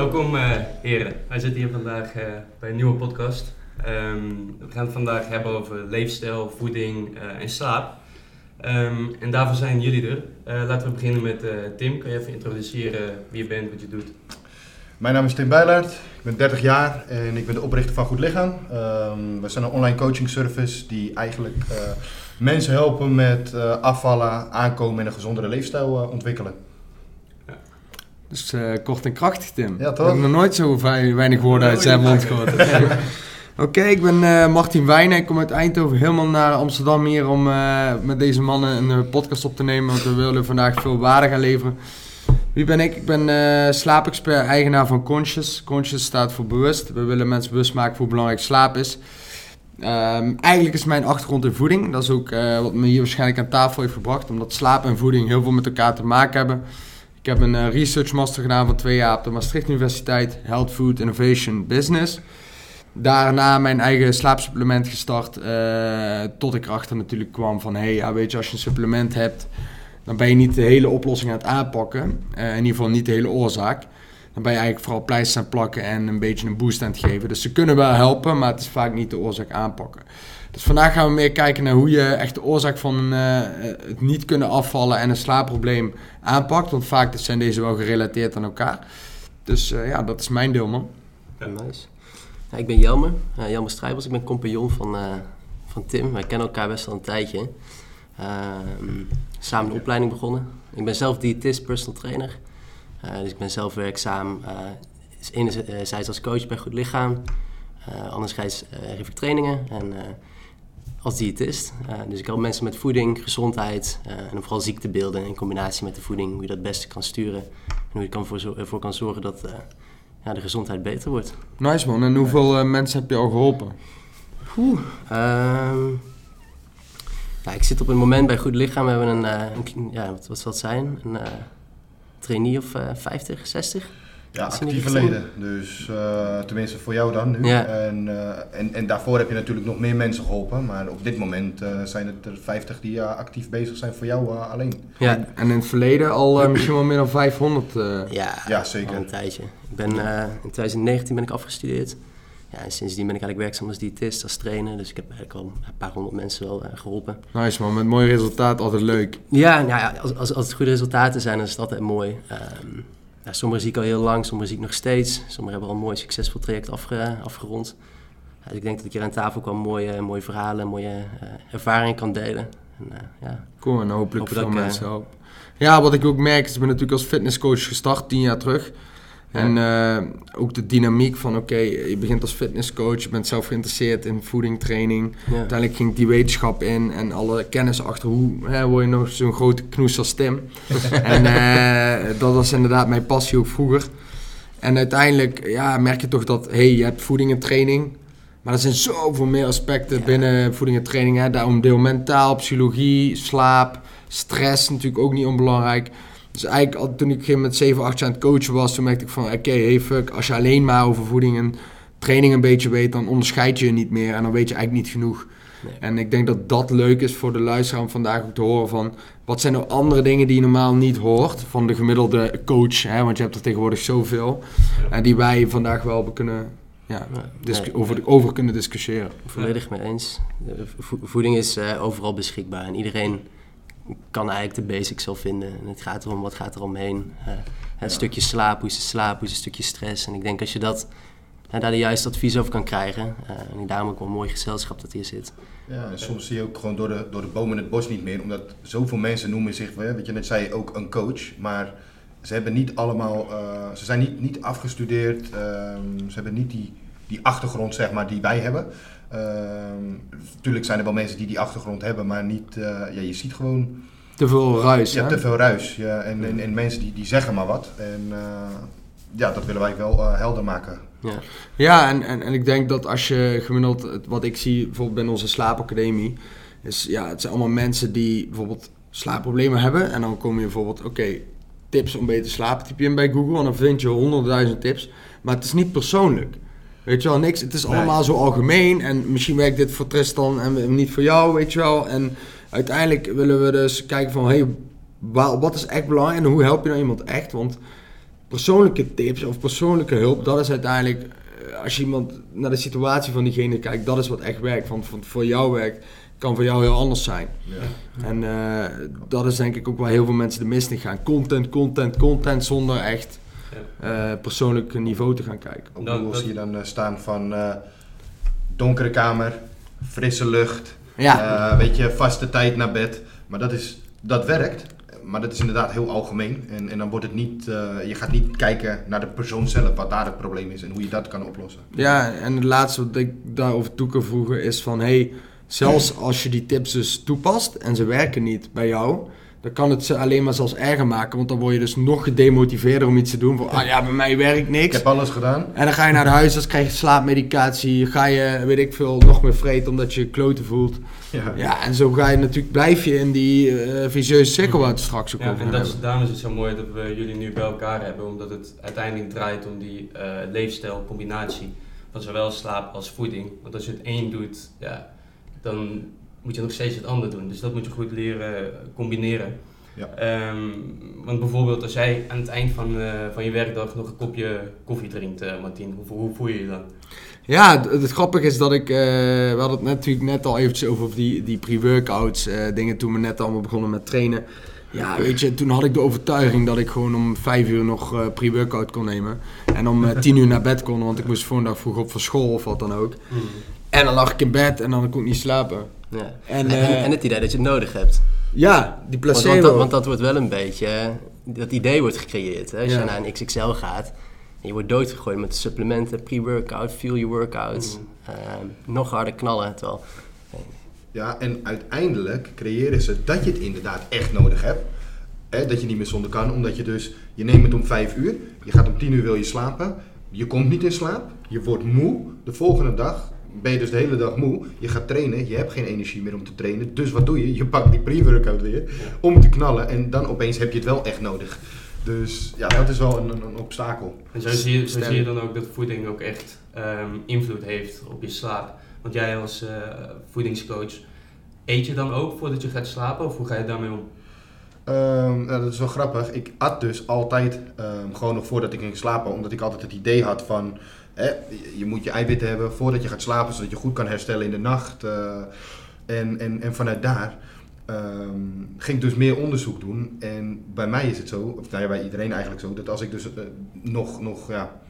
Welkom uh, heren. Wij zitten hier vandaag uh, bij een nieuwe podcast. Um, we gaan het vandaag hebben over leefstijl, voeding uh, en slaap. Um, en daarvoor zijn jullie er. laten we beginnen met Tim. Kan je even introduceren wie je bent, wat je doet? Mijn naam is Tim Bijlaert. Ik ben 30 jaar en ik ben de oprichter van Goed Lichaam. Um, we zijn een online coaching service die eigenlijk mensen helpen met afvallen, aankomen en een gezondere leefstijl ontwikkelen. Dus uh, kort en krachtig, Tim. Ja, toch? Ik heb nog nooit zo weinig woorden uit zijn mond gehoord. Oké, ik ben uh, Martin Wijnen. Ik kom uit Eindhoven helemaal naar Amsterdam hier om uh, met deze mannen een podcast op te nemen. Want we willen vandaag veel waarde gaan leveren. Wie ben ik? Ik ben slaapexpert, eigenaar van Conscious. Conscious staat voor bewust. We willen mensen bewust maken hoe belangrijk slaap is. Um, eigenlijk is mijn achtergrond in voeding. Dat is ook wat me hier waarschijnlijk aan tafel heeft gebracht. Omdat slaap en voeding heel veel met elkaar te maken hebben. Ik heb een uh, research master gedaan van twee jaar op de Maastricht Universiteit, Health Food Innovation Business. Daarna mijn eigen slaapsupplement gestart, uh, tot ik erachter natuurlijk kwam van, hey, ja, weet je, als je een supplement hebt, dan ben je niet de hele oplossing aan het aanpakken. Uh, in ieder geval niet de hele oorzaak. Dan ben je eigenlijk vooral pleisters aan het plakken en een beetje een boost aan het geven. Dus ze kunnen wel helpen, maar het is vaak niet de oorzaak aanpakken. Dus vandaag gaan we meer kijken naar hoe je echt de oorzaak van uh, het niet kunnen afvallen en een slaapprobleem aanpakt. Want vaak zijn deze wel gerelateerd aan elkaar. Dus uh, ja, dat is mijn deel, man. Ja, nice. Ja, ik ben Jelmer, uh, Jelmer Strijbels. Ik ben compagnon van, van Tim. Wij kennen elkaar best wel een tijdje. Ehm, samen de opleiding begonnen. Ik ben zelf diëtist, personal trainer. dus ik ben zelf werkzaam enerzijds als coach bij Goed Lichaam. anderzijds geef ik trainingen en als diëtist. Uh, dus ik help mensen met voeding, gezondheid uh, en vooral ziektebeelden in combinatie met de voeding, hoe je dat het beste kan sturen en hoe je kan voor, ervoor kan zorgen dat uh, ja, de gezondheid beter wordt. Nice man, en hoeveel mensen heb je al geholpen? Oeh, um, ja, ik zit op het moment bij Goed Lichaam, we hebben een, een ja, wat, wat zal het zijn, een trainee of 50, 60. Ja, actieve leden. Dus uh, tenminste voor jou dan nu. Ja. En, uh, en, en daarvoor heb je natuurlijk nog meer mensen geholpen. Maar op dit moment uh, zijn het er 50 die actief bezig zijn voor jou alleen. Ja. En in het verleden al misschien wel meer dan 500? ja, ja, zeker. Al een tijdje. Ik ben, in 2019 ben ik afgestudeerd. Ja, en sindsdien ben ik eigenlijk werkzaam als diëtist, als trainer. Dus ik heb eigenlijk al een paar honderd mensen wel geholpen. Nice man, met mooie resultaten altijd leuk. Ja, nou ja als, als, als het goede resultaten zijn, dan is het altijd mooi. Um, ja, sommigen zie ik al heel lang, sommigen zie ik nog steeds. Sommigen hebben al een mooi succesvol traject afge, afgerond. Dus ik denk dat ik hier aan tafel kwam mooie, mooie verhalen, mooie uh, ervaringen kan delen. En, uh, ja. Cool, en hopelijk veel mensen uh, Ja, wat ik ook merk, is ik ben natuurlijk als fitnesscoach gestart tien jaar terug. En uh, ook de dynamiek van, oké, okay, je begint als fitnesscoach, je bent zelf geïnteresseerd in voeding, training. Ja. Uiteindelijk ging die wetenschap in en alle kennis achter hoe hè, word je nog zo'n grote knoes als Tim. en uh, dat was inderdaad mijn passie ook vroeger. En uiteindelijk ja, merk je toch dat, hey, je hebt voeding en training. Maar er zijn zoveel meer aspecten ja. binnen voeding en training. Hè. Daarom deel mentaal, psychologie, slaap, stress natuurlijk ook niet onbelangrijk. Dus eigenlijk toen ik met 7, 8 jaar aan het coachen was, toen merkte ik van oké, okay, hey fuck, als je alleen maar over voeding en training een beetje weet, dan onderscheid je je niet meer en dan weet je eigenlijk niet genoeg. Nee. En ik denk dat dat leuk is voor de luisteraar om vandaag ook te horen van wat zijn nou andere dingen die je normaal niet hoort van de gemiddelde coach, hè, want je hebt er tegenwoordig zoveel, en die wij vandaag wel kunnen ja, nee, over, over kunnen discussiëren. Volledig mee eens. Voeding is uh, overal beschikbaar en iedereen kan eigenlijk de basics wel vinden. En het gaat erom, wat gaat er omheen? Uh, het stukje slaap, hoe is het slaap, hoe is een stukje stress. En ik denk als je dat, uh, daar de juiste advies over kan krijgen. Uh, en daarom ook wel een mooi gezelschap dat hier zit. Ja, en soms zie je ook gewoon door de, door de bomen het bos niet meer. Omdat zoveel mensen noemen zich, weet je net zei, ook een coach. Maar ze hebben niet allemaal, ze zijn niet, niet afgestudeerd. Ehm, ze hebben niet die, die achtergrond, zeg maar, die wij hebben. Natuurlijk zijn er wel mensen die die achtergrond hebben, maar niet, uh, ja, je ziet gewoon... Te veel ruis, Ja, te veel ruis. Ja. En, en, en, mensen die, die zeggen maar wat. En uh, ja, dat willen wij wel uh, helder maken. Ja, ja en, en, en ik denk dat als je gemiddeld, wat ik zie bijvoorbeeld bij onze slaapacademie, is ja, het zijn allemaal mensen die bijvoorbeeld slaapproblemen hebben. En dan kom je bijvoorbeeld, oké, okay, tips om beter te slapen, typ je in bij Google en dan vind je honderdduizend tips. Maar het is niet persoonlijk. Weet je wel, niks. Het is allemaal zo algemeen. En misschien werkt dit voor Tristan en niet voor jou, weet je wel. En uiteindelijk willen we dus kijken van, hey, wat is echt belangrijk en hoe help je nou iemand echt? Want persoonlijke tips of persoonlijke hulp, dat is uiteindelijk, eh, als je iemand naar de situatie van diegene kijkt, dat is wat echt werkt. Want voor- jou werkt, kan voor jou heel anders zijn. Ja. En eh, dat is denk ik ook waar heel veel mensen de mist in gaan. Content, content, content, zonder echt eh, persoonlijk niveau te gaan kijken. Op Google zie je dan eh, staan van eh, donkere kamer, frisse lucht, Ja, eh, weet je, vaste tijd naar bed. Maar dat, is, dat werkt, maar dat is inderdaad heel algemeen. En, en dan wordt het niet, eh, je gaat niet kijken naar de persoon zelf, wat daar het probleem is en hoe je dat kan oplossen. ja, en het laatste wat ik daarover toe kan voegen is van... Hey, zelfs als je die tips dus toepast en ze werken niet bij jou... dan kan het ze alleen maar zelfs erger maken. Want dan word je dus nog gedemotiveerder om iets te doen. Van, ah ja, bij mij werkt Ik niks. heb alles gedaan. En dan ga je naar de huisarts, krijg je slaapmedicatie, ga je, weet ik veel, nog meer vreten omdat je je kloten voelt. Ja. Ja, en zo ga je natuurlijk, blijf je in die eh vicieuze cirkel waar het straks ook Ja, over en dat is, daarom is het zo mooi dat we jullie nu bij elkaar hebben, omdat het uiteindelijk draait om die eh leefstijlcombinatie van zowel slaap als voeding. Want als je het één doet, ja, dan moet je nog steeds het ander doen. Dus dat moet je goed leren combineren. Ja. Ehm, want bijvoorbeeld als jij aan het eind van, eh, van je werkdag nog een kopje koffie drinkt, eh Martien, hoe, hoe voel je je dan? Ja, het, het grappige is dat ik, eh, we hadden het natuurlijk net al eventjes over die, die pre-workouts dingen toen we net allemaal begonnen met trainen. Ja, weet je, toen had ik de overtuiging dat ik gewoon om vijf uur nog pre-workout kon nemen. En om tien uur naar bed kon, want ik moest volgende dag vroeg op voor school of wat dan ook. En dan lag ik in bed en dan kon ik niet slapen. Ja. En, En, eh, en het idee dat je het nodig hebt. Ja, die placebo. want, dat, want dat wordt wel een beetje, dat idee wordt gecreëerd. Hè? Als Ja. je naar een XXL gaat, en je wordt doodgegooid met supplementen, pre-workout, feel your workouts, Mm. eh, nog harder knallen. Terwijl, Ja, en uiteindelijk creëren ze dat je het inderdaad echt nodig hebt. Hè, dat je niet meer zonder kan, omdat je dus, je neemt het om 5 uur, je gaat om 10 uur wil je slapen, je komt niet in slaap, je wordt moe, de volgende dag ben je dus de hele dag moe, je gaat trainen, je hebt geen energie meer om te trainen, dus wat doe je? Je pakt die pre-workout weer om te knallen en dan opeens heb je het wel echt nodig. Dus ja, dat is wel een, een, een obstakel. En zo zie, je, zo Stem. zie je dan ook dat voeding ook echt ehm, invloed heeft op je slaap. Want jij als eh, voedingscoach, eet je dan ook voordat je gaat slapen of hoe ga je daarmee om? Nou, dat is wel grappig. Ik at dus altijd ehm, gewoon nog voordat ik ging slapen, omdat ik altijd het idee had van je- moet je eiwitten hebben voordat je gaat slapen, zodat je goed kan herstellen in de nacht. eh, en, en, en vanuit daar ehm, ging ik dus meer onderzoek doen. En bij mij is het zo, of nou bij iedereen eigenlijk zo, dat als ik dus eh, nog, nog ja,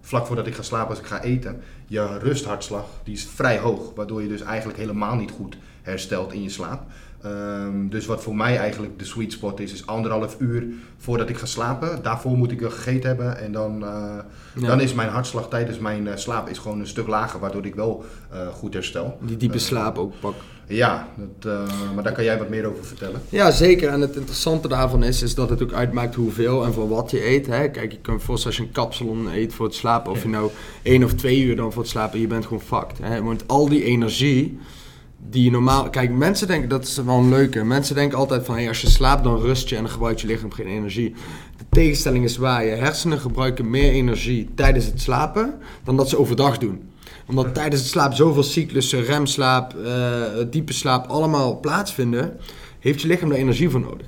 vlak voordat ik ga slapen, als ik ga eten, je rusthartslag die is vrij hoog, waardoor je dus eigenlijk helemaal niet goed herstelt in je slaap. Ehm, dus wat voor mij eigenlijk de sweet spot is, is anderhalf uur voordat ik ga slapen. Daarvoor moet ik wel gegeten hebben en dan, eh, Ja. dan is mijn hartslag tijdens mijn eh, slaap is gewoon een stuk lager, waardoor ik wel eh, goed herstel. Die diepe slaap ook pak. Ja, dat, maar daar kan jij wat meer over vertellen. Ja, zeker. En het interessante daarvan is, is dat het ook uitmaakt hoeveel en voor wat je eet. Hè. Kijk, je kan voorstellen als je een kapsalon eet voor het slapen, of je nou één of twee uur dan voor het slapen, je bent gewoon fucked. Hè. Want al die energie die je normaal... Kijk, mensen denken, dat is wel een leuke. Mensen denken altijd van, hey, als je slaapt dan rust je en dan gebruikt je lichaam geen energie. De tegenstelling is waar. Je hersenen gebruiken meer energie tijdens het slapen dan dat ze overdag doen omdat tijdens het slaap zoveel cyclussen, remslaap, eh, diepe slaap allemaal plaatsvinden, heeft je lichaam daar energie voor nodig.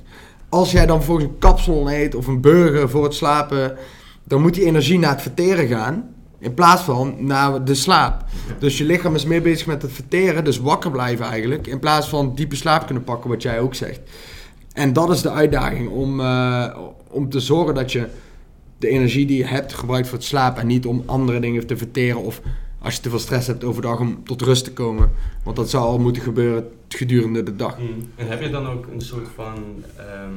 Als jij dan bijvoorbeeld een kapsel eet of een burger voor het slapen, dan moet die energie naar het verteren gaan. In plaats van naar de slaap. Dus je lichaam is meer bezig met het verteren, dus wakker blijven eigenlijk. In plaats van diepe slaap kunnen pakken, wat jij ook zegt. En dat is de uitdaging om, eh, om te zorgen dat je de energie die je hebt gebruikt voor het slapen. En niet om andere dingen te verteren of als je te veel stress hebt overdag om tot rust te komen. Want dat zou al moeten gebeuren gedurende de dag. Mm. En heb je dan ook een soort van ehm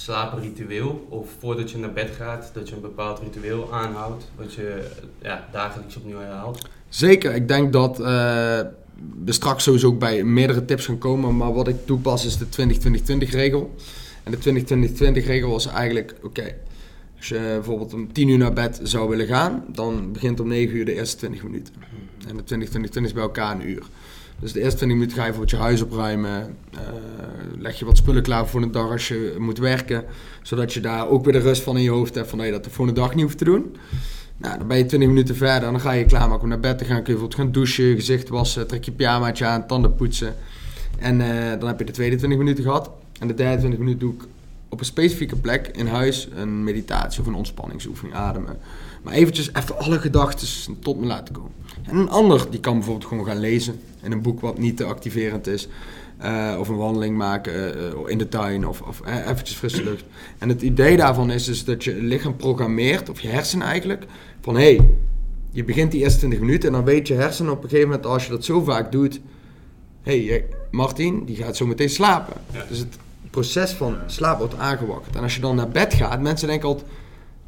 slaapritueel? Of voordat je naar bed gaat, dat je een bepaald ritueel aanhoudt, wat je ja, dagelijks opnieuw herhaalt? Zeker, ik denk dat eh, we straks sowieso ook bij meerdere tips gaan komen. Maar wat ik toepas is de 20-20-20 regel. En de 20-20-20 regel was eigenlijk, oké, als je bijvoorbeeld om 10 uur naar bed zou willen gaan, dan begint om 9 uur de eerste 20 minuten. En de 20-20-20 is bij elkaar een uur. Dus de eerste 20 minuten ga je voor je huis opruimen. eh, leg je wat spullen klaar voor de dag als je moet werken. Zodat je daar ook weer de rust van in je hoofd hebt van dat je dat de volgende dag niet hoeft te doen. Nou, dan ben je 20 minuten verder en dan ga je klaarmaken om naar bed te gaan. Kun je bijvoorbeeld gaan douchen, gezicht wassen, trek je pyjamaatje aan, tanden poetsen. En eh, dan heb je de tweede 20 minuten gehad. En de derde 20 minuten doe ik op een specifieke plek in huis een meditatie of een ontspanningsoefening ademen. Maar eventjes even alle gedachten tot me laten komen. En een ander die kan bijvoorbeeld gewoon gaan lezen in een boek wat niet te activerend is. eh, of een wandeling maken eh, in de tuin of, of eh, eventjes frisse lucht. En het idee daarvan is dus dat je lichaam programmeert, of je hersenen eigenlijk, van hé, hey, je begint die eerste 20 minuten en dan weet je hersenen op een gegeven moment als je dat zo vaak doet, hé, hey, Martin, die gaat zo meteen slapen. Ja. Dus het proces van slaap wordt aangewakkerd. En als je dan naar bed gaat, mensen denken altijd,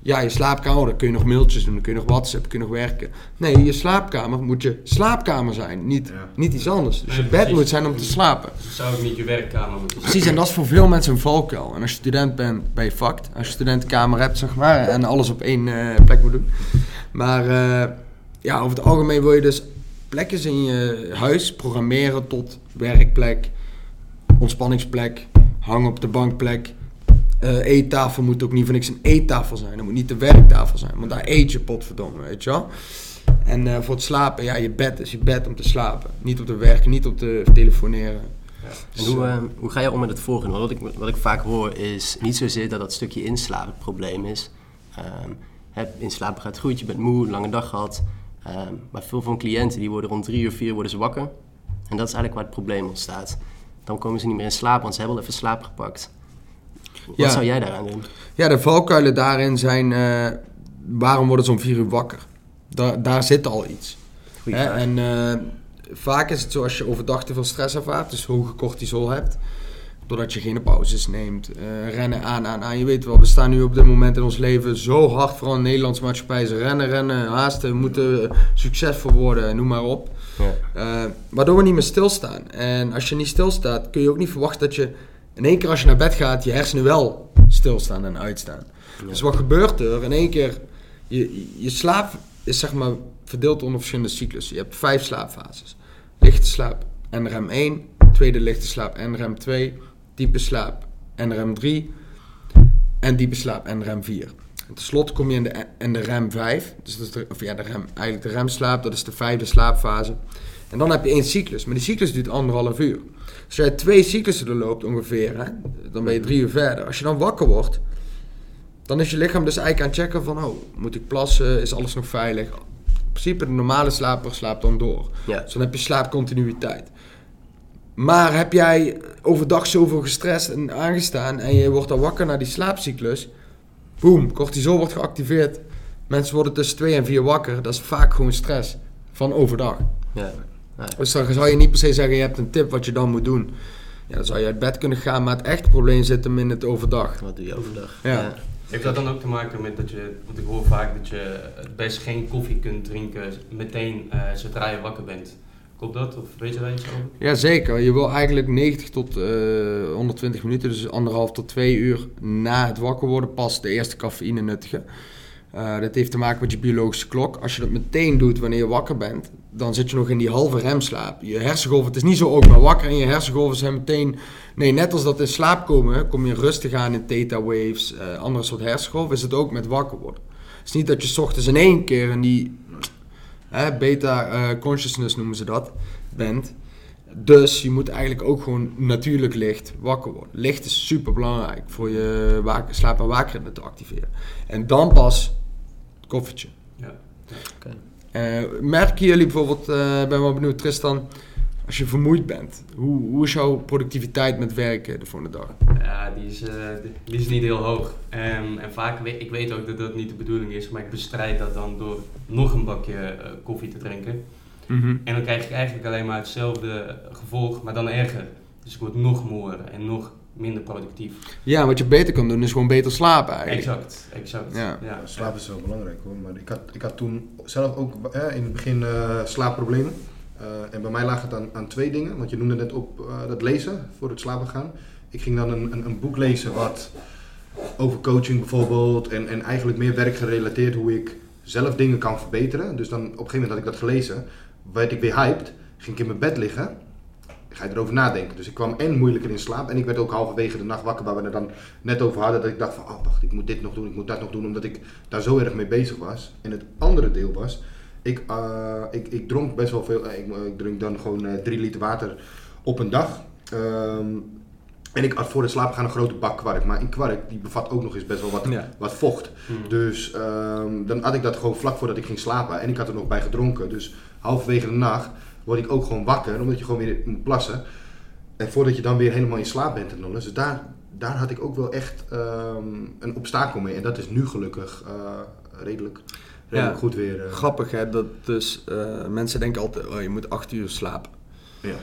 ja, je slaapkamer, dan kun je nog mailtjes doen, dan kun je nog WhatsApp, kun je nog werken. Nee, je slaapkamer moet je slaapkamer zijn, niet, Ja. niet iets anders. Dus Nee, je bed precies. moet zijn om te slapen. Dus zou ook niet je werkkamer moeten zijn. Precies, en dat is voor veel mensen een valkuil. En als je student bent, ben je fucked. Als je studentenkamer hebt, zeg maar, en alles op één eh, plek moet doen. Maar eh, ja, over het algemeen wil je dus plekjes in je huis programmeren tot werkplek, ontspanningsplek, hangen op de bankplek. Eh, eettafel moet ook niet voor niks een eettafel zijn. Dat moet niet de werktafel zijn, want daar eet je potverdomme, weet je wel. En eh, voor het slapen, ja, je bed is je bed om te slapen. Niet om te werken, niet om te telefoneren. En hoe, eh, hoe ga je om met het volgende? Wat ik, wat ik vaak hoor is niet zozeer dat dat stukje inslapen het probleem is. Ehm hè, inslapen gaat goed, je bent moe, lange dag gehad. Ehm, maar veel van cliënten die worden rond drie uur, vier worden ze wakker. En dat is eigenlijk waar het probleem ontstaat. Dan komen ze niet meer in slaap, want ze hebben al even slaap gepakt. Wat Ja. zou jij daaraan doen? Ja, de valkuilen daarin zijn, eh, waarom worden ze om vier uur wakker? Daar, daar zit al iets. Hè? En eh, vaak is het zo als je overdag te veel stress ervaart, dus hoge cortisol hebt, doordat je geen pauzes neemt, eh, rennen aan, aan, aan. Je weet wel, we staan nu op dit moment in ons leven zo hard, vooral in de Nederlandse maatschappij, ze rennen, rennen, haasten, we moeten succesvol worden, noem maar op. Ja. Waardoor we niet meer stilstaan. En als je niet stilstaat, kun je ook niet verwachten dat je in één keer als je naar bed gaat, je hersenen wel stilstaan en uitstaan. Ja. Dus wat gebeurt er? In één keer, je, je slaap is zeg maar verdeeld onder verschillende cyclussen. Je hebt vijf slaapfases. Lichte slaap en rem 1, tweede lichte slaap en rem 2, diepe slaap en rem 3 en diepe slaap en rem 4. En tenslotte kom je in de, in de rem 5, dus dat is de, of ja, de rem, eigenlijk de remslaap, dat is de vijfde slaapfase. En dan heb je één cyclus, maar die cyclus duurt anderhalf uur. Als jij twee cyclussen doorloopt ongeveer, hè, dan ben je drie uur verder. Als je dan wakker wordt, dan is je lichaam dus eigenlijk aan het checken van, oh, moet ik plassen, is alles nog veilig? In principe, de normale slaper slaapt dan door. Ja. Dus dan heb je slaapcontinuïteit. Maar heb jij overdag zoveel gestrest en aangestaan en je wordt dan wakker naar die slaapcyclus, boom, cortisol wordt geactiveerd. Mensen worden tussen 2 en 4 wakker, dat is vaak gewoon stress van overdag. Ja. Dus dan zou je niet per se zeggen, je hebt een tip wat je dan moet doen. Ja, dan zou je uit bed kunnen gaan, maar het echte probleem zit hem in het overdag. Wat doe je overdag? Ja. Heeft dat dan ook te maken met dat je, want ik hoor vaak dat je het best geen koffie kunt drinken meteen eh, zodra je wakker bent. Klopt dat? Of weet je daar iets over? Ja, zeker. Je wil eigenlijk 90 tot eh 120 minuten, dus anderhalf tot twee uur na het wakker worden, pas de eerste cafeïne nuttigen. Eh, dat heeft te maken met je biologische klok. Als je dat meteen doet wanneer je wakker bent, dan zit je nog in die halve remslaap. Je hersengolven, het is niet zo ook maar wakker en je hersengolven zijn meteen... Nee, net als dat in slaap komen, kom je rustig aan in theta waves, eh, andere soort hersengolven, is het ook met wakker worden. Het is niet dat je 's ochtends in één keer in die hè, beta eh, consciousness noemen ze dat, bent. Dus je moet eigenlijk ook gewoon natuurlijk licht wakker worden. Licht is super belangrijk voor je slaap- en waakritme te activeren. En dan pas het koffietje. Ja. Eh, merken jullie bijvoorbeeld, eh, ik ben wel benieuwd Tristan, als je vermoeid bent, hoe, hoe is jouw productiviteit met werken de volgende dag? Ja, die is, eh, die is niet heel hoog. Ehm, en vaak, we- ik weet ook dat dat niet de bedoeling is, maar ik bestrijd dat dan door nog een bakje eh, koffie te drinken. En dan krijg ik eigenlijk alleen maar hetzelfde gevolg, maar dan erger. Dus ik word nog moer en nog minder productief. Ja, wat je beter kan doen is gewoon beter slapen eigenlijk. Exact, exact. Ja. Slaap is wel belangrijk hoor. Maar ik had, ik had toen zelf ook eh, in het begin eh, slaapproblemen. Eh, en bij mij lag het aan, aan twee dingen. Want je noemde net op eh, dat lezen voor het slapen gaan. Ik ging dan een, een, een boek lezen wat over coaching bijvoorbeeld. En, en eigenlijk meer werkgerelateerd hoe ik zelf dingen kan verbeteren. Dus dan op een gegeven moment had ik dat gelezen. Werd ik weer hyped. Ging ik in mijn bed liggen. Ga je erover nadenken. Dus ik kwam en moeilijker in slaap. En ik werd ook halverwege de nacht wakker waar we het dan net over hadden. Dat ik dacht van, oh wacht, ik moet dit nog doen, ik moet dat nog doen. Omdat ik daar zo erg mee bezig was. En het andere deel was, ik, eh, ik, ik dronk best wel veel. eh, Ik, ik drink dan gewoon eh, drie liter water op een dag. Ehm, En ik had voor het slapen gaan een grote bak kwark. Maar in kwark, die bevat ook nog eens best wel wat, Ja. wat vocht. Hmm. Dus ehm, dan had ik dat gewoon vlak voordat ik ging slapen. En ik had er nog bij gedronken. Dus halverwege de nacht word ik ook gewoon wakker. Omdat je gewoon weer moet plassen. En voordat je dan weer helemaal in slaap bent en alles. Dus daar, daar had ik ook wel echt ehm, een obstakel mee. En dat is nu gelukkig eh, redelijk, redelijk Ja. goed weer. eh. Grappig hè, dat dus eh, mensen denken altijd, oh je moet 8 uur slapen. Ja.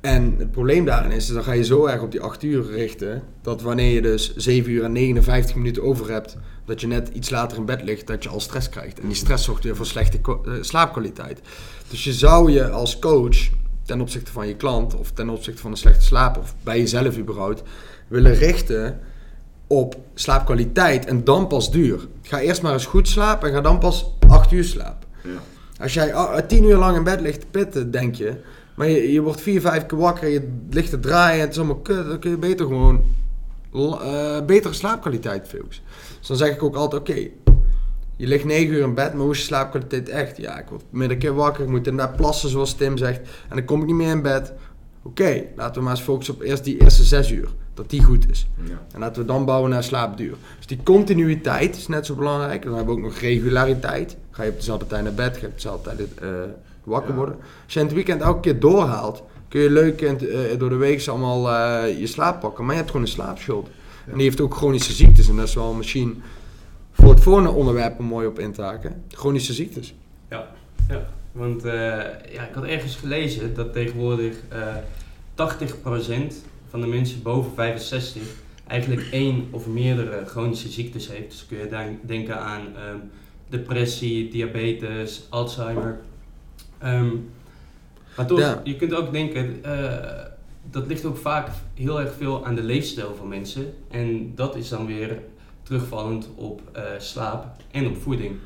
En het probleem daarin is, dan ga je zo erg op die 8 uur richten, dat wanneer je dus 7 uur en 59 minuten over hebt, dat je net iets later in bed ligt, dat je al stress krijgt. En die stress zorgt weer voor slechte eh, slaapkwaliteit. Dus je zou je als coach, ten opzichte van je klant, of ten opzichte van een slechte slaap, of bij jezelf überhaupt, willen richten op slaapkwaliteit en dan pas duur. Ga eerst maar eens goed slapen en ga dan pas 8 uur slapen. Ja. Als jij ah, 10 uur lang in bed ligt te pitten, denk je, maar je, je wordt 4, 5 keer wakker, je ligt te draaien, het is allemaal kut, dan kun je beter gewoon eh, betere slaapkwaliteit focussen. Dus dan zeg ik ook altijd, oké, je ligt 9 uur in bed, maar hoe is je slaapkwaliteit echt? Ja, ik word midden keer wakker, ik moet inderdaad plassen zoals Tim zegt, en dan kom ik niet meer in bed. Oké, laten we maar eens focussen op eerst die eerste 6 uur, dat die goed is. Ja. En laten we dan bouwen naar slaapduur. Dus die continuïteit is net zo belangrijk. Dan hebben we ook nog regulariteit. Ga je op dezelfde tijd naar bed, ga je op dezelfde tijd eh, wakker Ja. worden. Als je in het weekend elke keer doorhaalt, kun je leuk het, eh, door de week allemaal eh, je slaap pakken. Maar je hebt gewoon een slaapschuld. En die heeft ook chronische ziektes. En dat is wel misschien voor het volgende onderwerp om mooi op in te haken. Chronische ziektes. Ja, ja. want eh, ja, ik had ergens gelezen dat tegenwoordig eh 80% van de mensen boven 65 eigenlijk één of meerdere chronische ziektes heeft. Dus kun je dan denken aan ehm, depressie, diabetes, Alzheimer. Ehm, maar toch, Ja. je kunt ook denken, eh, dat ligt ook vaak heel erg veel aan de leefstijl van mensen. En dat is dan weer terugvallend op eh, slaap en op voeding.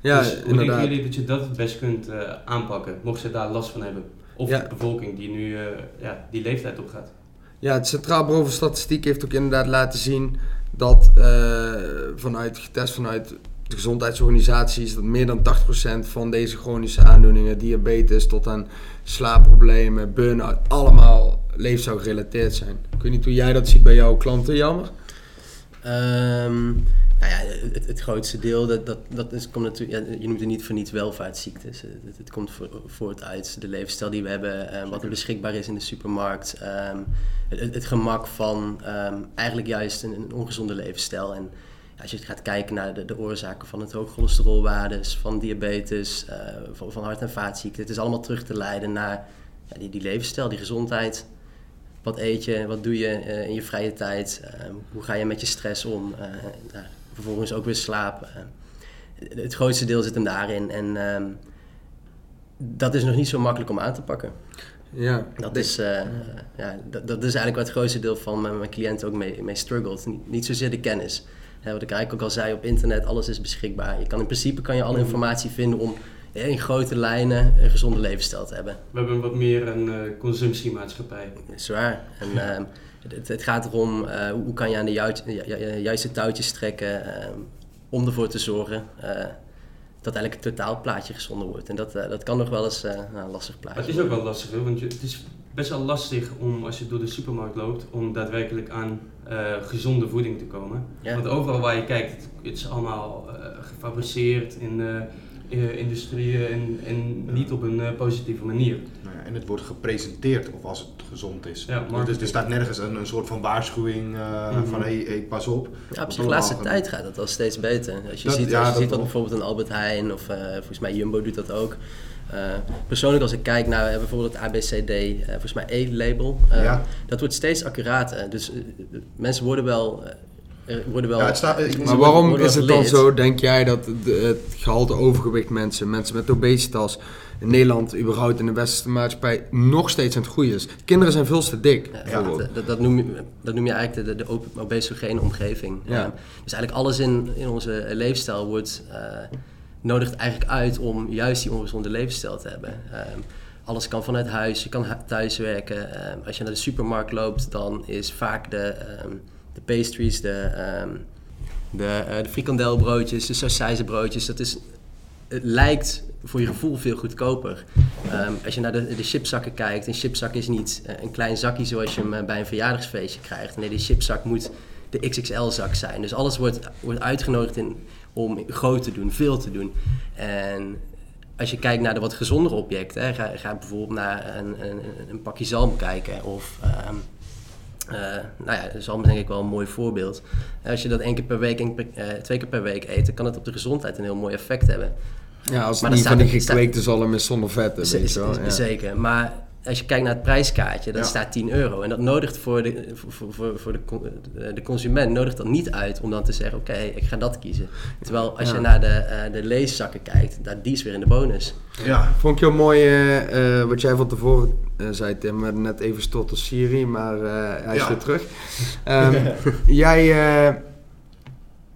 Ja, dus hoe inderdaad. denken jullie dat je dat het best kunt eh, aanpakken, mocht ze daar last van hebben? Of Ja. de bevolking die nu ja, die leeftijd opgaat. Ja, het Centraal Bureau voor Statistiek heeft ook inderdaad laten zien dat vanuit, getest vanuit de gezondheidsorganisaties, dat meer dan 80% van deze chronische aandoeningen, diabetes tot aan slaapproblemen, burn-out, allemaal leefstijl gerelateerd zijn. Ik weet niet hoe jij dat ziet bij jouw klanten, jammer. Ehm, nou ja, het, het grootste deel, dat, dat, dat is, komt natuurlijk, ja, je noemt het niet voor niets welvaartsziektes. Het, het, komt vo- voort uit de levensstijl die we hebben, eh, wat er beschikbaar is in de supermarkt. ehm, het, gemak van ehm, eigenlijk juist een, een ongezonde levensstijl. En als je gaat kijken naar de, de oorzaken van het hoog cholesterolwaardes, van diabetes, eh, van, van hart- en vaatziekten. Het is allemaal terug te leiden naar ja, die, die levensstijl, die gezondheid. Wat eet je? Wat doe je eh, in je vrije tijd? Eh, hoe ga je met je stress om? Eh, nou, vervolgens ook weer slapen. Eh, het grootste deel zit hem daarin. En ehm, dat is nog niet zo makkelijk om aan te pakken. Ja, Dat is, ja, dat, dat is eigenlijk waar het grootste deel van mijn, mijn cliënten ook mee, mee struggelt. Niet, niet zozeer de kennis. Hè, wat ik eigenlijk ook al zei, op internet, alles is beschikbaar. Je kan, in principe kan je alle informatie vinden om in grote lijnen een gezonde levensstijl te hebben. We hebben wat meer een eh, consumptiemaatschappij. Dat is waar. En, ehm, het, het gaat erom eh, hoe kan je aan de juist, ju- ju- juiste touwtjes trekken ehm, om ervoor te zorgen eh, dat eigenlijk het totaalplaatje gezonder wordt. En dat, dat kan nog wel eens een lastig plaatje het is ook wel lastig, want je, het is best wel lastig om als je door de supermarkt loopt, om daadwerkelijk aan eh, gezonde voeding te komen. Ja. Want overal waar je kijkt, het, het is allemaal eh, gefabriceerd in eh, eh, industrieën en, en niet op een eh, positieve manier. Nou ja, en het wordt gepresenteerd of als het gezond is. Ja, dus er staat nergens een, een soort van waarschuwing eh, Mhm. van hé, hey, pas op. Ja, op zich, de laatste tijd gaat het al steeds beter. Als je Dat- ziet, ja, als je dat ziet dat bijvoorbeeld een Albert Heijn of eh, volgens mij Jumbo doet dat ook. Eh, persoonlijk als ik kijk naar eh, bijvoorbeeld het ABCD, eh, volgens mij E-label, eh, Ja. dat wordt steeds accurater. Dus mensen worden wel... worden wel Ja, het staat- Maar waarom worden is het dan zo, denk jij, dat de- het gehalte overgewicht mensen, mensen met obesitas in Nederland, überhaupt in de westerse maatschappij, nog steeds aan het groeien is? Kinderen zijn veel te dik. Ja, dat, dat, dat, noem je, dat noem je eigenlijk de, de, obesogene omgeving. Ja. Dus eigenlijk alles in, in onze leefstijl wordt, eh, nodigt eigenlijk uit om juist die ongezonde levensstijl te hebben. Ehm, alles kan vanuit huis, je kan hu- thuis werken. Ehm, als je naar de supermarkt loopt, dan is vaak de, ehm, de pastries, de, de, eh, de frikandelbroodjes, de sausijzenbroodjes, dat is, het lijkt voor je gevoel veel goedkoper. Als je naar de, de chipzakken kijkt, een chipzak is niet eh, een klein zakje zoals je hem eh, bij een verjaardagsfeestje krijgt. Nee, die chipzak moet de XXL-zak zijn. Dus alles wordt, wordt uitgenodigd in, om groot te doen, veel te doen. En als je kijkt naar de wat gezondere objecten, hè, ga, ga bijvoorbeeld naar een, een, een pakje zalm kijken of... ehm, eh, nou ja, zalm is denk ik wel een mooi voorbeeld. Als je dat één keer per week, één keer per- eh, twee keer per week eet, dan kan het op de gezondheid een heel mooi effect hebben. Ja, als Maar het er niet van die gekweekte zalm is zonder vetten, Z- weet je wel. Ja. Zeker, maar als je kijkt naar het prijskaartje, dat Ja. staat 10 euro. En dat nodigt voor de, voor, voor, voor de, de consument nodigt dat niet uit om dan te zeggen, oké, ik ga dat kiezen. Terwijl als Ja. je naar de, eh, de leeszakken kijkt, daar, die is weer in de bonus. Ja, Vond ik heel mooi eh, eh, wat jij van tevoren eh, zei, Tim. Net even stot als Siri, maar eh, hij is Ja. weer terug. Ehm, jij eh,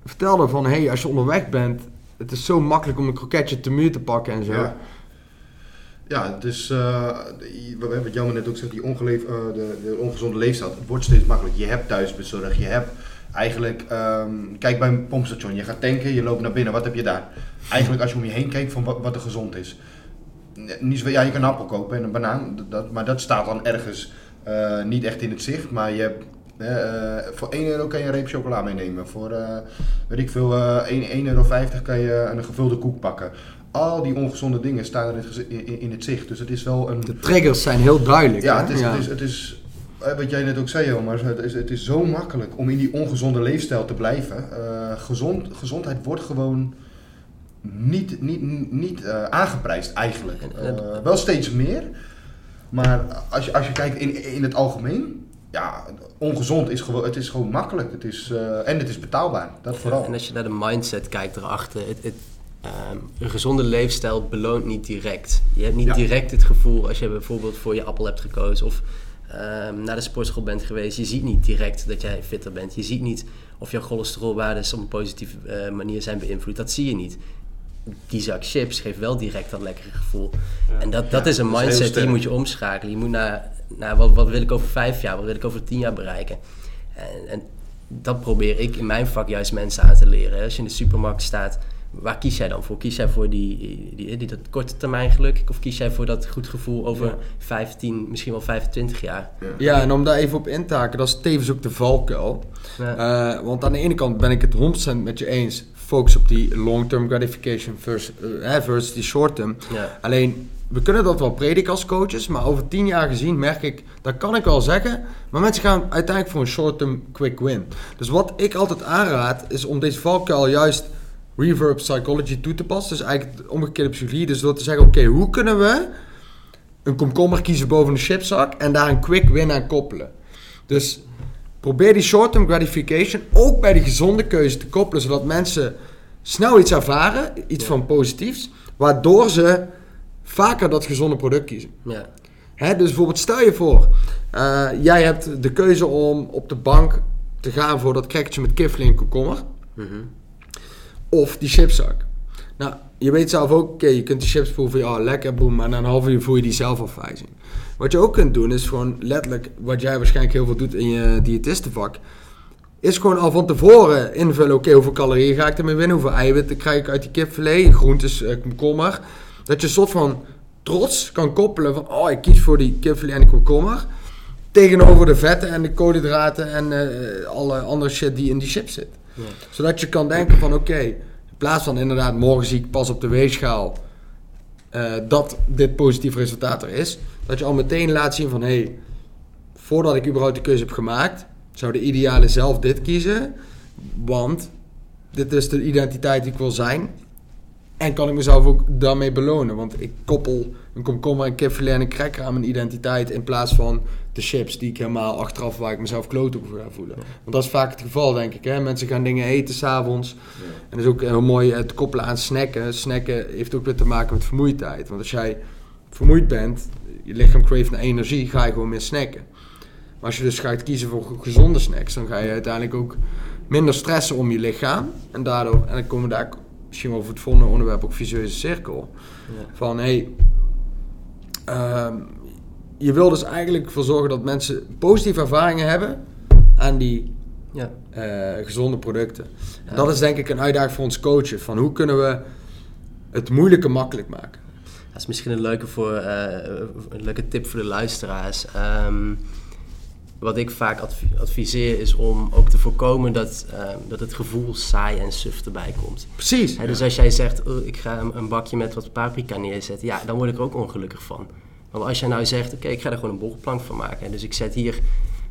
vertelde van, hey, als je onderweg bent, het is zo makkelijk om een kroketje te muur te pakken en zo. Ja. Ja, dus eh, wat Jan net ook zegt, die ongeleef, eh, de, de ongezonde leefstijl, het wordt steeds makkelijker. Je hebt thuisbezorg, je hebt eigenlijk, ehm, kijk bij een pompstation, je gaat tanken, je loopt naar binnen, wat heb je daar? Eigenlijk als je om je heen kijkt van wat, wat er gezond is. Niet ja, je kan een appel kopen en een banaan, dat- maar dat staat dan ergens eh, niet echt in het zicht, maar je voor 1 euro kan je een reep chocola meenemen. Voor, eh, weet ik veel, 1 1,50 euro kan je een gevulde koek pakken. Al die ongezonde dingen staan er in het, gezi- in, in het zicht. Dus het is wel een. De triggers zijn heel duidelijk. Ja, hè? het is, Het is, het is wat jij net ook zei, Omar. Het is, het is zo makkelijk om in die ongezonde leefstijl te blijven. Eh, gezond, gezondheid wordt gewoon niet, niet, niet eh, aangeprijsd eigenlijk. Eh, wel steeds meer. Maar als je, als je kijkt in, in het algemeen. Ja, ongezond is gewoon, het is gewoon makkelijk. Het is, eh, en het is betaalbaar. Dat vooral. En als je naar de mindset kijkt erachter, het, het, ehm, een gezonde leefstijl beloont niet direct. Je hebt niet Ja. direct het gevoel als je bijvoorbeeld voor je appel hebt gekozen of ehm, naar de sportschool bent geweest. Je ziet niet direct dat jij fitter bent. Je ziet niet of jouw cholesterolwaarden op een positieve eh, manier zijn beïnvloed. Dat zie je niet. Die zak chips geeft wel direct dat lekkere gevoel. En dat, dat Ja, is een dat is heel mindset die moet je omschakelen. Je moet naar, naar wat, wat wil ik over vijf jaar, wat wil ik over tien jaar bereiken. En, en dat probeer ik in mijn vak juist mensen aan te leren. Als je in de supermarkt staat, waar kies jij dan voor? Kies jij voor die, die, die, dat korte termijn geluk? Of kies jij voor dat goed gevoel over Ja. 15, misschien wel 25 jaar? Ja, en om daar even op in te haken, dat is tevens ook de valkuil. Ja. Eh, want aan de ene kant ben ik het 100% met je eens. Focus op die long-term gratification versus, eh, versus die short-term. ja. Alleen, we kunnen dat wel prediken als coaches, maar over 10 jaar gezien merk ik, dat kan ik wel zeggen, maar mensen gaan uiteindelijk voor een short-term quick win. Dus wat ik altijd aanraad, is om deze valkuil juist reverb psychology toe te passen. Dus eigenlijk de omgekeerde psychologie. Dus door te zeggen, oké, hoe kunnen we een komkommer kiezen boven een chipzak en daar een quick win aan koppelen. Dus probeer die short-term gratification ook bij die gezonde keuze te koppelen, zodat mensen snel iets ervaren, iets Ja. van positiefs, waardoor ze vaker dat gezonde product kiezen. Ja. Hè, dus bijvoorbeeld stel je voor, eh, jij hebt de keuze om op de bank te gaan voor dat crackertje met kifli en komkommer, Mhm. Of die chipzak. Nou, je weet zelf ook, oké, je kunt die chips proeven, ja, lekker, boem, maar na een half uur voel je die zelfafwijzing. Wat je ook kunt doen, is gewoon letterlijk, wat jij waarschijnlijk heel veel doet in je diëtistenvak, is gewoon al van tevoren invullen, oké, hoeveel calorieën ga ik ermee winnen, hoeveel eiwitten krijg ik uit die kipfilet, groentes, eh, komkommer. Dat je een soort van trots kan koppelen van, oh, ik kies voor die kipfilet en de komkommer, tegenover de vetten en de koolhydraten en eh, alle andere shit die in die chips zit. Zodat je kan denken van, oké, in plaats van inderdaad, morgen zie ik pas op de weegschaal eh, dat dit positief resultaat er is, dat je al meteen laat zien van, hé, hey, voordat ik überhaupt de keuze heb gemaakt, zou de ideale zelf dit kiezen, want dit is de identiteit die ik wil zijn. En kan ik mezelf ook daarmee belonen, want ik koppel een komkommer, een kipfilet en een cracker aan mijn identiteit in plaats van de chips die ik helemaal achteraf waar ik mezelf kloot op ga voelen. Want dat is vaak het geval, denk ik. Hè? Mensen gaan dingen eten s'avonds. En dat is ook heel mooi te koppelen aan snacken. Snacken heeft ook weer te maken met vermoeidheid. Want als jij vermoeid bent, je lichaam craeft naar energie, ga je gewoon meer snacken. Maar als je dus gaat kiezen voor ge- gezonde snacks, dan ga je uiteindelijk ook minder stressen om je lichaam. En daardoor, en dan komen we daar misschien wel voor het volgende onderwerp ook visueuze cirkel. Ja. Van hey, ehm, je wil dus eigenlijk ervoor zorgen dat mensen positieve ervaringen hebben aan die Ja. eh, gezonde producten. Ja. dat is denk ik een uitdaging voor ons coachen. Van hoe kunnen we het moeilijke makkelijk maken? Dat is misschien een leuke, voor, eh, een leuke tip voor de luisteraars. Ehm, wat ik vaak adv- adviseer is om ook te voorkomen dat, ehm, dat het gevoel saai en suf erbij komt. Precies. Hè, dus als jij zegt, oh, ik ga een, een bakje met wat paprika neerzetten, ja, dan word ik er ook ongelukkig van. Maar als jij nou zegt, oké, ik ga er gewoon een borrelplank van maken. En dus ik zet hier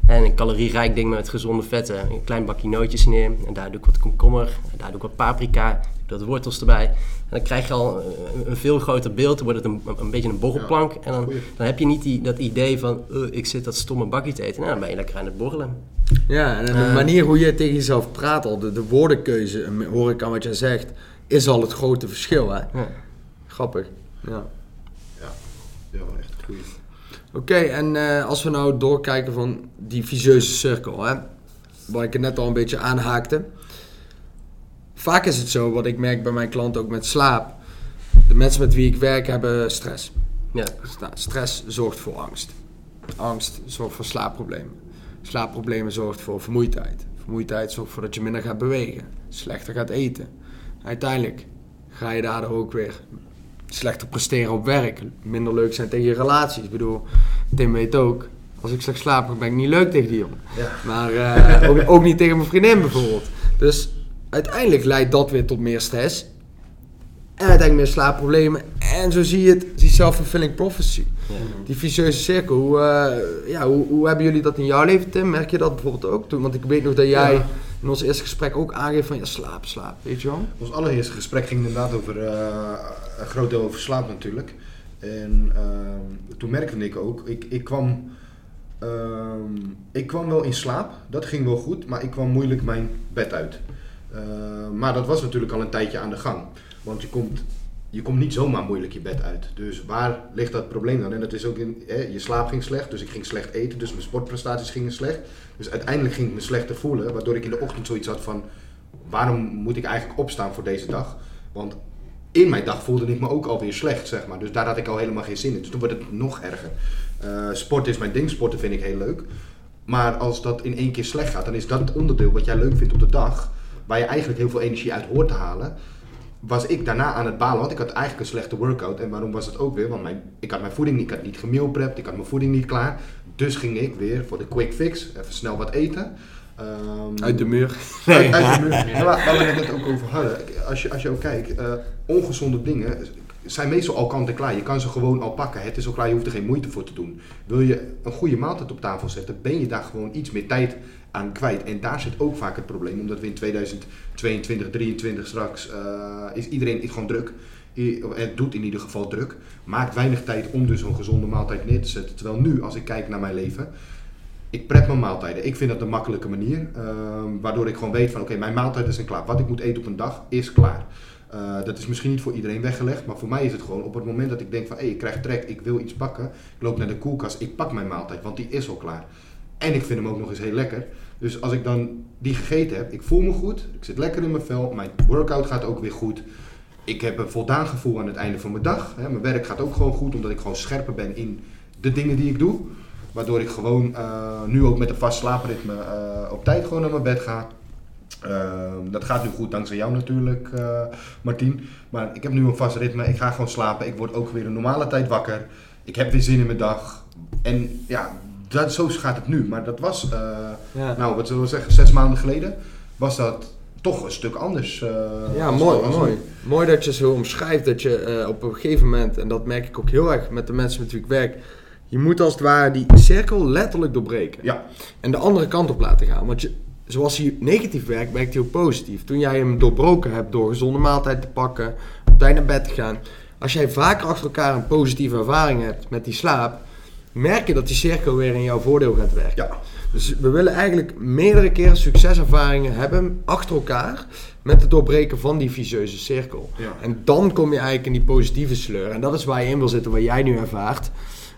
hè, een calorierijk ding met gezonde vetten, een klein bakje nootjes neer. En daar doe ik wat komkommer, en daar doe ik wat paprika, wat wortels erbij. En dan krijg je al een, een veel groter beeld, dan wordt het een, een beetje een borrelplank. En dan, dan heb je niet die, dat idee van, oh, ik zit dat stomme bakje te eten. Nou, dan ben je lekker aan het borrelen. Ja, en de Eh. manier hoe je tegen jezelf praat al, de, de woordenkeuze, eh, hoor ik aan wat jij zegt, is al het grote verschil, hè? Ja. Grappig. Ja. Ja, echt goed. Oké, en eh, als we nou doorkijken van die vicieuze cirkel, hè, waar ik het net al een beetje aanhaakte. Vaak is het zo, wat ik merk bij mijn klanten ook met slaap. De mensen met wie ik werk hebben stress. Ja. Stress zorgt voor angst. Angst zorgt voor slaapproblemen. Slaapproblemen zorgt voor vermoeidheid. Vermoeidheid zorgt voor dat je minder gaat bewegen. Slechter gaat eten. Uiteindelijk ga je daardoor ook weer slechter presteren op werk. Minder leuk zijn tegen je relaties. Ik bedoel, Tim weet ook. Als ik slecht slaap, ben ik niet leuk tegen die jongen. Ja. Maar eh, ook, ook niet tegen mijn vriendin bijvoorbeeld. Dus uiteindelijk leidt dat weer tot meer stress. En uiteindelijk meer slaapproblemen. En zo zie je het, die self-fulfilling prophecy. Ja. Die vicieuze cirkel. Hoe, eh, ja, hoe, hoe hebben jullie dat in jouw leven, Tim? Merk je dat bijvoorbeeld ook? Toen, want ik weet nog dat jij Ja. in ons eerste gesprek ook aangeeft van ja, slaap, slaap. Weet je wel? Ons allereerste gesprek ging inderdaad over eh, een groot deel over slaap natuurlijk. En ehm, toen merkte ik ook, ik, ik, kwam, ehm, ik kwam wel in slaap, dat ging wel goed, maar ik kwam moeilijk mijn bed uit. Eh, maar dat was natuurlijk al een tijdje aan de gang. Want je komt, je komt niet zomaar moeilijk je bed uit. Dus waar ligt dat probleem dan? En dat is ook in, hè, je slaap ging slecht, dus ik ging slecht eten, dus mijn sportprestaties gingen slecht. Dus uiteindelijk ging ik me slechter voelen, waardoor ik in de ochtend zoiets had van, waarom moet ik eigenlijk opstaan voor deze dag? Want in mijn dag voelde ik me ook alweer slecht, zeg maar. Dus daar had ik al helemaal geen zin in. Dus toen wordt het nog erger. Eh sport is mijn ding, sporten vind ik heel leuk. Maar als dat in één keer slecht gaat, dan is dat het onderdeel wat jij leuk vindt op de dag, waar je eigenlijk heel veel energie uit hoort te halen, was ik daarna aan het balen, want ik had eigenlijk een slechte workout. En waarom was het ook weer? Want mijn, ik had mijn voeding niet, ik had niet gemealprept, ik had mijn voeding niet klaar. Dus ging ik weer voor de quick fix, even snel wat eten. Ehm, Uit de muur. uit, uit de muur. Ja, maar waar we het net ook over hadden, als je, als je ook kijkt, eh, ongezonde dingen zijn meestal al kant en klaar. Je kan ze gewoon al pakken. Het is al klaar, je hoeft er geen moeite voor te doen. Wil je een goede maaltijd op tafel zetten, ben je daar gewoon iets meer tijd aan kwijt. En daar zit ook vaak het probleem, omdat we in 2022, 2023 straks, eh, is iedereen is gewoon druk. Het doet in ieder geval druk. Maakt weinig tijd om dus een gezonde maaltijd neer te zetten. Terwijl nu, als ik kijk naar mijn leven, ik prep mijn maaltijden. Ik vind dat een makkelijke manier. ehm, waardoor ik gewoon weet van oké, mijn maaltijden zijn klaar. Wat ik moet eten op een dag is klaar. Eh, dat is misschien niet voor iedereen weggelegd, maar voor mij is het gewoon op het moment dat ik denk van hé, ik krijg trek, ik wil iets pakken. Ik loop naar de koelkast, ik pak mijn maaltijd, want die is al klaar. En ik vind hem ook nog eens heel lekker. Dus als ik dan die gegeten heb, ik voel me goed, ik zit lekker in mijn vel, mijn workout gaat ook weer goed. Ik heb een voldaan gevoel aan het einde van mijn dag. Hè. Mijn werk gaat ook gewoon goed, omdat ik gewoon scherper ben in de dingen die ik doe. Waardoor ik gewoon eh, nu ook met een vast slaapritme eh, op tijd gewoon naar mijn bed ga. Ehm, dat gaat nu goed dankzij jou natuurlijk, eh Martien. Maar ik heb nu een vast ritme. Ik ga gewoon slapen. Ik word ook weer een normale tijd wakker. Ik heb weer zin in mijn dag. En ja, dat, zo gaat het nu. Maar dat was, eh, Ja. nou wat zullen we zeggen, zes maanden geleden was dat toch een stuk anders. eh, Ja, mooi, mooi. Mooi dat je zo omschrijft dat je op een gegeven moment, en dat merk ik ook heel erg met de mensen met wie ik werk, je moet als het ware die cirkel letterlijk doorbreken. Ja, En de andere kant op laten gaan. Want je, zoals hij negatief werkt, werkt hij ook positief. Toen jij hem doorbroken hebt door gezonde maaltijd te pakken, op tijd naar bed te gaan. Als jij vaker achter elkaar een positieve ervaring hebt met die slaap, merk je dat die cirkel weer in jouw voordeel gaat werken. ja. Dus we willen eigenlijk meerdere keren succeservaringen hebben achter elkaar met het doorbreken van die vicieuze cirkel. ja. En dan kom je eigenlijk in die positieve sleur. En dat is waar je in wil zitten, wat jij nu ervaart.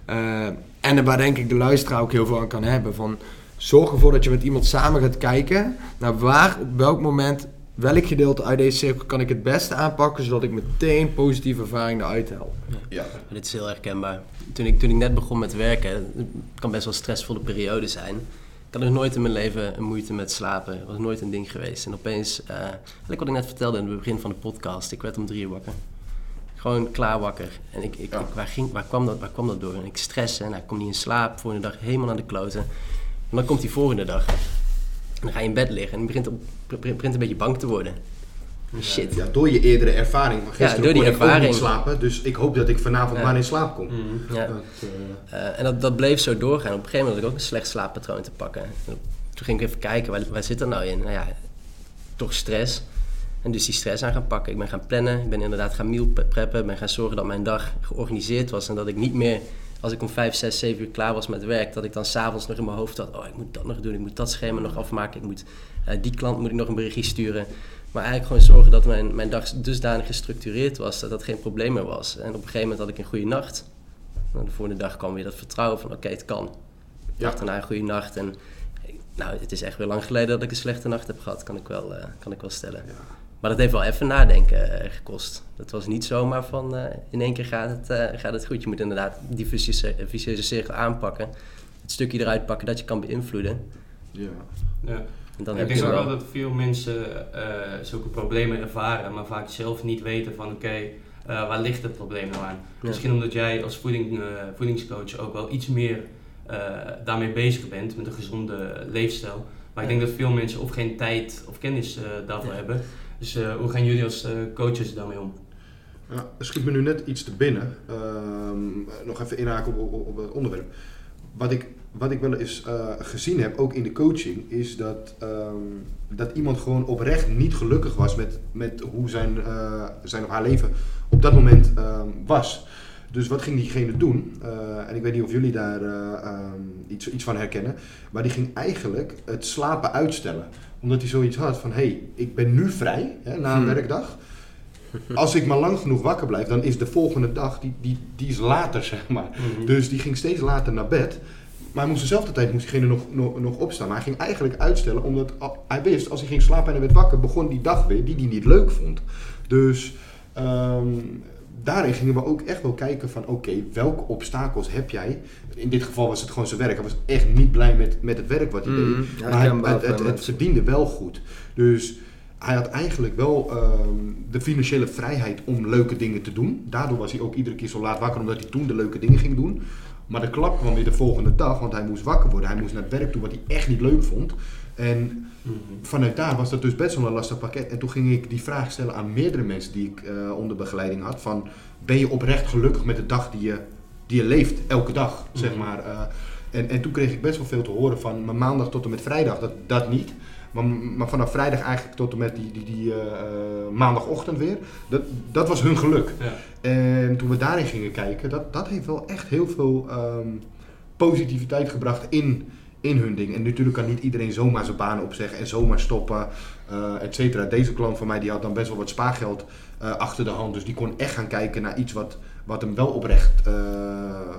Eh, en waar denk ik de luisteraar ook heel veel aan kan hebben. Van, zorg ervoor dat je met iemand samen gaat kijken naar waar, op welk moment, welk gedeelte uit deze cirkel kan ik het beste aanpakken, zodat ik meteen positieve ervaring eruit haal. ja. Dit is heel herkenbaar. Toen ik, toen ik net begon met werken, het kan best wel een stressvolle periode zijn. Ik had nog nooit in mijn leven een moeite met slapen. Dat was nooit een ding geweest. En opeens, eh, eigenlijk wat ik net vertelde in het begin van de podcast, ik werd om drie uur wakker. Gewoon klaar wakker. En ik, ik, Ja. ik- waar, ging, waar, kwam dat, waar kwam dat door? En ik stressen en hij komt niet in slaap. Volgende dag helemaal naar de kloten. En dan komt die volgende dag. En dan ga je in bed liggen en je begint, op, begint een beetje bang te worden. Shit. Ja, door je eerdere ervaring. van Gisteren door die kon ik ervaring. niet slapen, dus ik hoop dat ik vanavond Ja. maar in slaap kom. Mhm. Ja. Dat, eh, Eh, en dat, dat bleef zo doorgaan. Op een gegeven moment had ik ook een slecht slaappatroon te pakken. En toen ging ik even kijken, waar, waar zit dat nou in? Nou ja, toch stress. En dus die stress aan gaan pakken. Ik ben gaan plannen. Ik ben inderdaad gaan meal pre- preppen. Ik ben gaan zorgen dat mijn dag georganiseerd was. En dat ik niet meer, als ik om 5, 6, 7 uur klaar was met werk... dat ik dan s'avonds nog in mijn hoofd had... oh, ik moet dat nog doen. Ik moet dat schema nog afmaken. Ik moet, eh, die klant moet ik nog een berichtje sturen. Maar eigenlijk gewoon zorgen dat mijn, mijn dag dusdanig gestructureerd was... dat dat geen probleem meer was. En op een gegeven moment had ik een goede nacht. Nou, de volgende dag kwam weer dat vertrouwen van oké, het kan. Ja. Dag daarna een goede nacht. En nou, het is echt weer lang geleden dat ik een slechte nacht heb gehad, kan ik wel, eh, kan ik wel stellen. Ja. Maar dat heeft wel even nadenken eh, gekost. Dat was niet zomaar van eh, in één keer gaat het, eh, gaat het goed. Je moet inderdaad die vicieuze, vicieuze cirkel aanpakken. Het stukje eruit pakken dat je kan beïnvloeden. ja. Ja. En dan ik heb denk je ook wel... dat veel mensen eh, zulke problemen ervaren, maar vaak zelf niet weten van oké, eh, waar ligt het probleem nou aan? Ja. Misschien omdat jij als voeding, eh, voedingscoach ook wel iets meer eh, daarmee bezig bent, met een gezonde leefstijl. Maar ik denk dat veel mensen of geen tijd of kennis daarvoor Ja. hebben. Dus eh, hoe gaan jullie als eh, coaches daarmee om? Ja, schiet me nu net iets te binnen. Ehm, nog even inhaken op, op, op het onderwerp. Wat ik, wat ik wel eens eh, gezien heb, ook in de coaching, is dat, ehm, dat iemand gewoon oprecht niet gelukkig was met, met hoe zijn, zijn of haar leven op dat moment ehm, was. Dus wat ging diegene doen? Eh, en ik weet niet of jullie daar eh, ehm, iets, iets van herkennen. Maar die ging eigenlijk het slapen uitstellen. Omdat hij zoiets had van, hé, hey, ik ben nu vrij hè, na een Hmm. werkdag. Als ik maar lang genoeg wakker blijf, dan is de volgende dag, die, die, die is later, zeg maar. Dus die ging steeds later naar bed. Maar hij moest dezelfde tijd moest diegene nog, nog, nog opstaan. Maar hij ging eigenlijk uitstellen, omdat hij wist, als hij ging slapen en hij werd wakker, begon die dag weer die hij niet leuk vond. Dus ehm, daarin gingen we ook echt wel kijken van, oké, welke obstakels heb jij? In dit geval was het gewoon zijn werk. Hij was echt niet blij met, met het werk wat hij Mhm, deed. Maar het, het, verdiende wel goed. Dus hij had eigenlijk wel ehm, de financiële vrijheid om leuke dingen te doen. Daardoor was hij ook iedere keer zo laat wakker, omdat hij toen de leuke dingen ging doen. Maar de klap kwam weer de volgende dag, want hij moest wakker worden. Hij moest naar het werk toe, wat hij echt niet leuk vond. En Mhm. vanuit daar was dat dus best wel een lastig pakket. En toen ging ik die vraag stellen aan meerdere mensen die ik eh, onder begeleiding had. Van, ben je oprecht gelukkig met de dag die je, die je leeft, elke dag, zeg Mhm. maar. eh. en, en toen kreeg ik best wel veel te horen van mijn maandag tot en met vrijdag, dat, dat niet. Maar, maar vanaf vrijdag eigenlijk tot en met die, die, die eh, maandagochtend weer, dat, dat was hun geluk. Ja. En toen we daarin gingen kijken, dat, dat heeft wel echt heel veel ehm, positiviteit gebracht in, in hun ding. En natuurlijk kan niet iedereen zomaar zijn baan opzeggen en zomaar stoppen, eh et cetera. Deze klant van mij die had dan best wel wat spaargeld eh, achter de hand. Dus die kon echt gaan kijken naar iets wat, wat hem wel oprecht eh,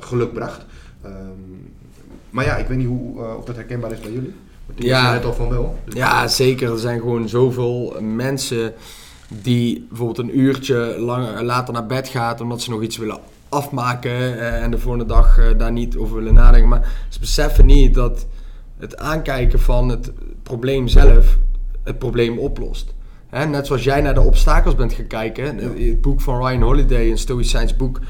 geluk bracht. Ehm, maar ja, ik weet niet hoe, of dat herkenbaar is bij jullie. Tim Ja. net al van wel. Dus- Ja, zeker. Er zijn gewoon zoveel mensen die bijvoorbeeld een uurtje langer, later naar bed gaat omdat ze nog iets willen afmaken eh, en de volgende dag eh, daar niet over willen nadenken. Maar ze beseffen niet dat het aankijken van het probleem zelf het probleem oplost. Hè, net zoals jij naar de obstakels bent gaan kijken. Ja. Het boek van Ryan Holiday, een stoïcijns boek.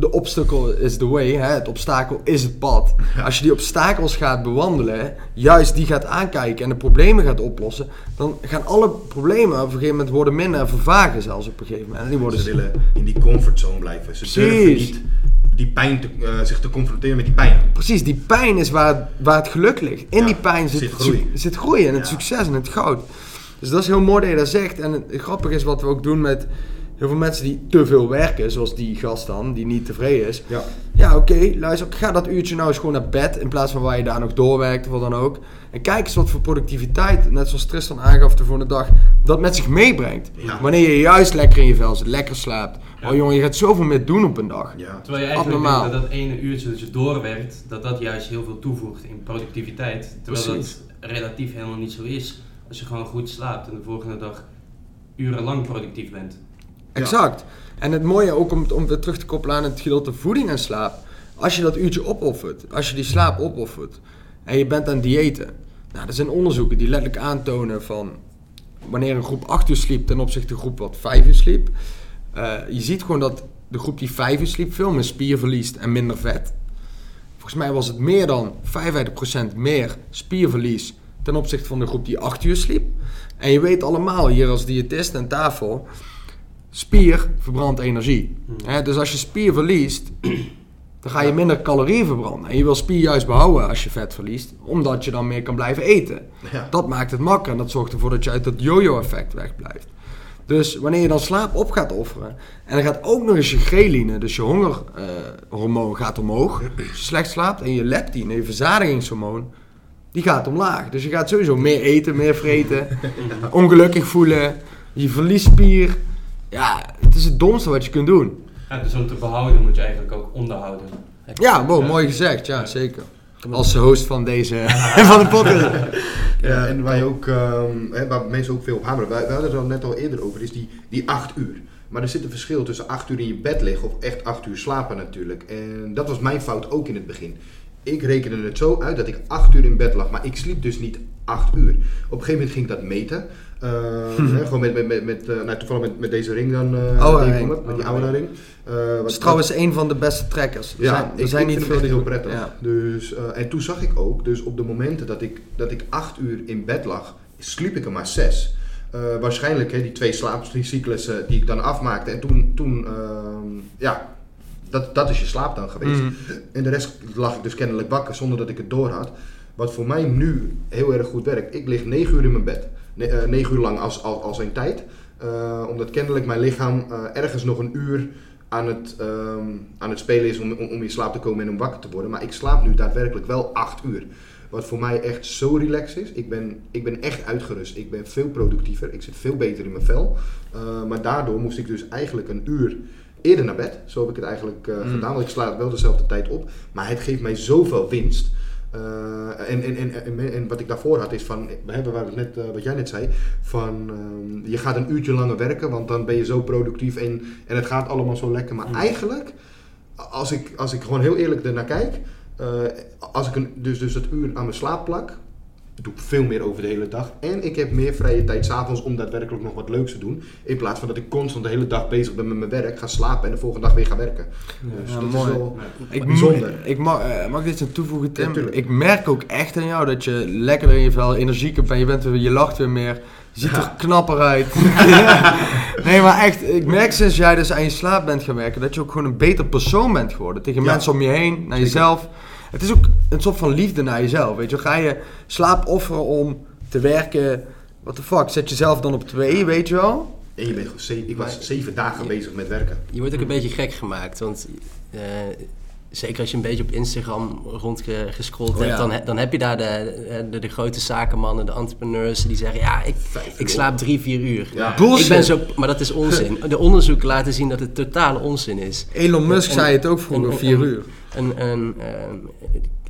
The obstacle is the way. Hè? Het obstakel is het pad. Als je die obstakels gaat bewandelen, juist die gaat aankijken en de problemen gaat oplossen, dan gaan alle problemen op een gegeven moment worden minder en vervagen zelfs op een gegeven moment. En die worden Ze willen in die comfortzone blijven. Ze durven niet die pijn te, eh, zich te confronteren met die pijn. Precies, die pijn is waar, waar het geluk ligt. In Ja, die pijn zit, zit groei. zit groei en het Ja. succes en het goud. Dus dat is heel mooi dat je dat zegt. En het grappige is wat we ook doen met heel veel mensen die te veel werken, zoals die gast dan, die niet tevreden is. Ja. Ja, oké, luister, ga dat uurtje nou eens gewoon naar bed in plaats van waar je daar nog doorwerkt of wat dan ook. En kijk eens wat voor productiviteit, net zoals Tristan aangaf de volgende dag, dat met zich meebrengt. Ja. Wanneer je juist lekker in je vel zit, lekker slaapt. Ja. Oh jongen, je gaat zoveel meer doen op een dag. Ja. Terwijl je eigenlijk Abnormaal. denkt dat dat ene uurtje dat je doorwerkt, dat dat juist heel veel toevoegt in productiviteit. Terwijl Precies. dat relatief helemaal niet zo is. Als je gewoon goed slaapt en de volgende dag urenlang productief bent. Exact. En het mooie ook om, om weer terug te koppelen aan het gedeelte voeding en slaap. Als je dat uurtje opoffert, als je die slaap opoffert en je bent aan diëten. Nou, er zijn onderzoeken die letterlijk aantonen van wanneer een groep 8 uur sliep ten opzichte van een groep wat 5 uur sliep. Eh, je ziet gewoon dat de groep die 5 uur sliep veel meer spier verliest en minder vet. Volgens mij was het meer dan 55% meer spierverlies ten opzichte van de groep die 8 uur sliep. En je weet allemaal hier als diëtist aan tafel, spier verbrandt energie. Hè, dus als je spier verliest, dan ga je minder calorieën verbranden. En je wil spier juist behouden als je vet verliest, omdat je dan meer kan blijven eten. Ja. Dat maakt het makkelijker en dat zorgt ervoor dat je uit dat yo-yo-effect wegblijft. Dus wanneer je dan slaap op gaat offeren en dan gaat ook nog eens je ghreline, dus je hongerhormoon, gaat omhoog. Als je slecht slaapt en je leptine, je verzadigingshormoon, die gaat omlaag. Dus je gaat sowieso meer eten, meer vreten, ongelukkig voelen, je verliest spier. Ja, het is het domste wat je kunt doen. Ja, dus om te behouden moet je eigenlijk ook onderhouden. Ja, wow, mooi gezegd, ja, zeker. Als host van deze van de podcast. Ja, en waar, je ook, ehm, hè, waar mensen ook veel op hameren, wij, wij hadden het er net al eerder over, is die, die acht uur. Maar er zit een verschil tussen acht uur in je bed liggen of echt acht uur slapen natuurlijk. En dat was mijn fout ook in het begin. Ik rekende het zo uit dat ik acht uur in bed lag, maar ik sliep dus niet acht uur. Op een gegeven moment ging ik dat meten. Eh, hè, gewoon met, met, met, met eh, nou, toevallig met, met deze ring dan. eh, die ik ring. om heb, met die oude ring. Eh, wat- is trouwens een van de beste trekkers. Er ja, zijn, ik, zijn ik niet vind veel heel prettig. Ja. Dus, eh, en toen zag ik ook, dus op de momenten dat ik, dat ik acht uur in bed lag, sliep ik er maar zes. Eh, waarschijnlijk hè, die twee slaapcyclussen die ik dan afmaakte. En toen, toen ehm, ja, dat, dat is je slaap dan geweest. Mhm. En de rest lag ik dus kennelijk wakker zonder dat ik het door had. Wat voor mij nu heel erg goed werkt. Ik lig 9 uur in mijn bed. Eh, 9 uur lang als, als, als een tijd. Eh, omdat kennelijk mijn lichaam eh, ergens nog een uur aan het, ehm, aan het spelen is om, om, om in slaap te komen en om wakker te worden. Maar ik slaap nu daadwerkelijk wel 8 uur. Wat voor mij echt zo relaxed is. Ik ben, ik ben echt uitgerust. Ik ben veel productiever. Ik zit veel beter in mijn vel. Maar daardoor moest ik dus eigenlijk een uur eerder naar bed. Zo heb ik het eigenlijk Mm. gedaan. Want ik sla wel dezelfde tijd op. Maar het geeft mij zoveel winst. Eh, en, en, en, en, en wat ik daarvoor had is van, we hebben waar net, eh, wat jij net zei, van ehm, je gaat een uurtje langer werken, want dan ben je zo productief en, en het gaat allemaal zo lekker. Maar Mm. eigenlijk, als ik, als ik gewoon heel eerlijk ernaar kijk, eh, als ik een, dus, dus het uur aan mijn slaap plak, doe ik veel meer over de hele dag. En ik heb meer vrije tijd s'avonds om daadwerkelijk nog wat leuks te doen. In plaats van dat ik constant de hele dag bezig ben met mijn werk, ga slapen en de volgende dag weer ga werken. Dus Ja, dat mooi. is wel... Ik, Bijzonder. ik mag, eh, mag ik dit aan toevoegen, Tim? Ja, ik merk ook echt aan jou dat je lekkerder in je vel, energieker bent. Je, bent weer, je lacht weer meer. Je ziet Ja. er knapper uit. nee, maar echt, ik merk sinds jij dus aan je slaap bent gaan werken, dat je ook gewoon een beter persoon bent geworden. Tegen Ja. mensen om je heen, naar Zeker. jezelf. Het is ook een soort van liefde naar jezelf. Weet je, ga je slaap offeren om te werken. What the fuck, zet jezelf dan op twee, weet je wel? En je bent gewoon ik was zeven dagen bezig met werken. Je wordt ook een beetje gek gemaakt, want eh, zeker als je een beetje op Instagram rondgescrolld Oh, hebt, ja. dan, dan heb je daar de, de, de grote zakenmannen, de entrepreneurs, die zeggen, ja, ik, ik slaap drie, vier uur. Ja. Bullshit. Ik ben zo, maar dat is onzin. De onderzoeken laten zien dat het totale onzin is. Elon Musk En- zei het ook vroeger, en- vier en- uur. Een, een, ehm,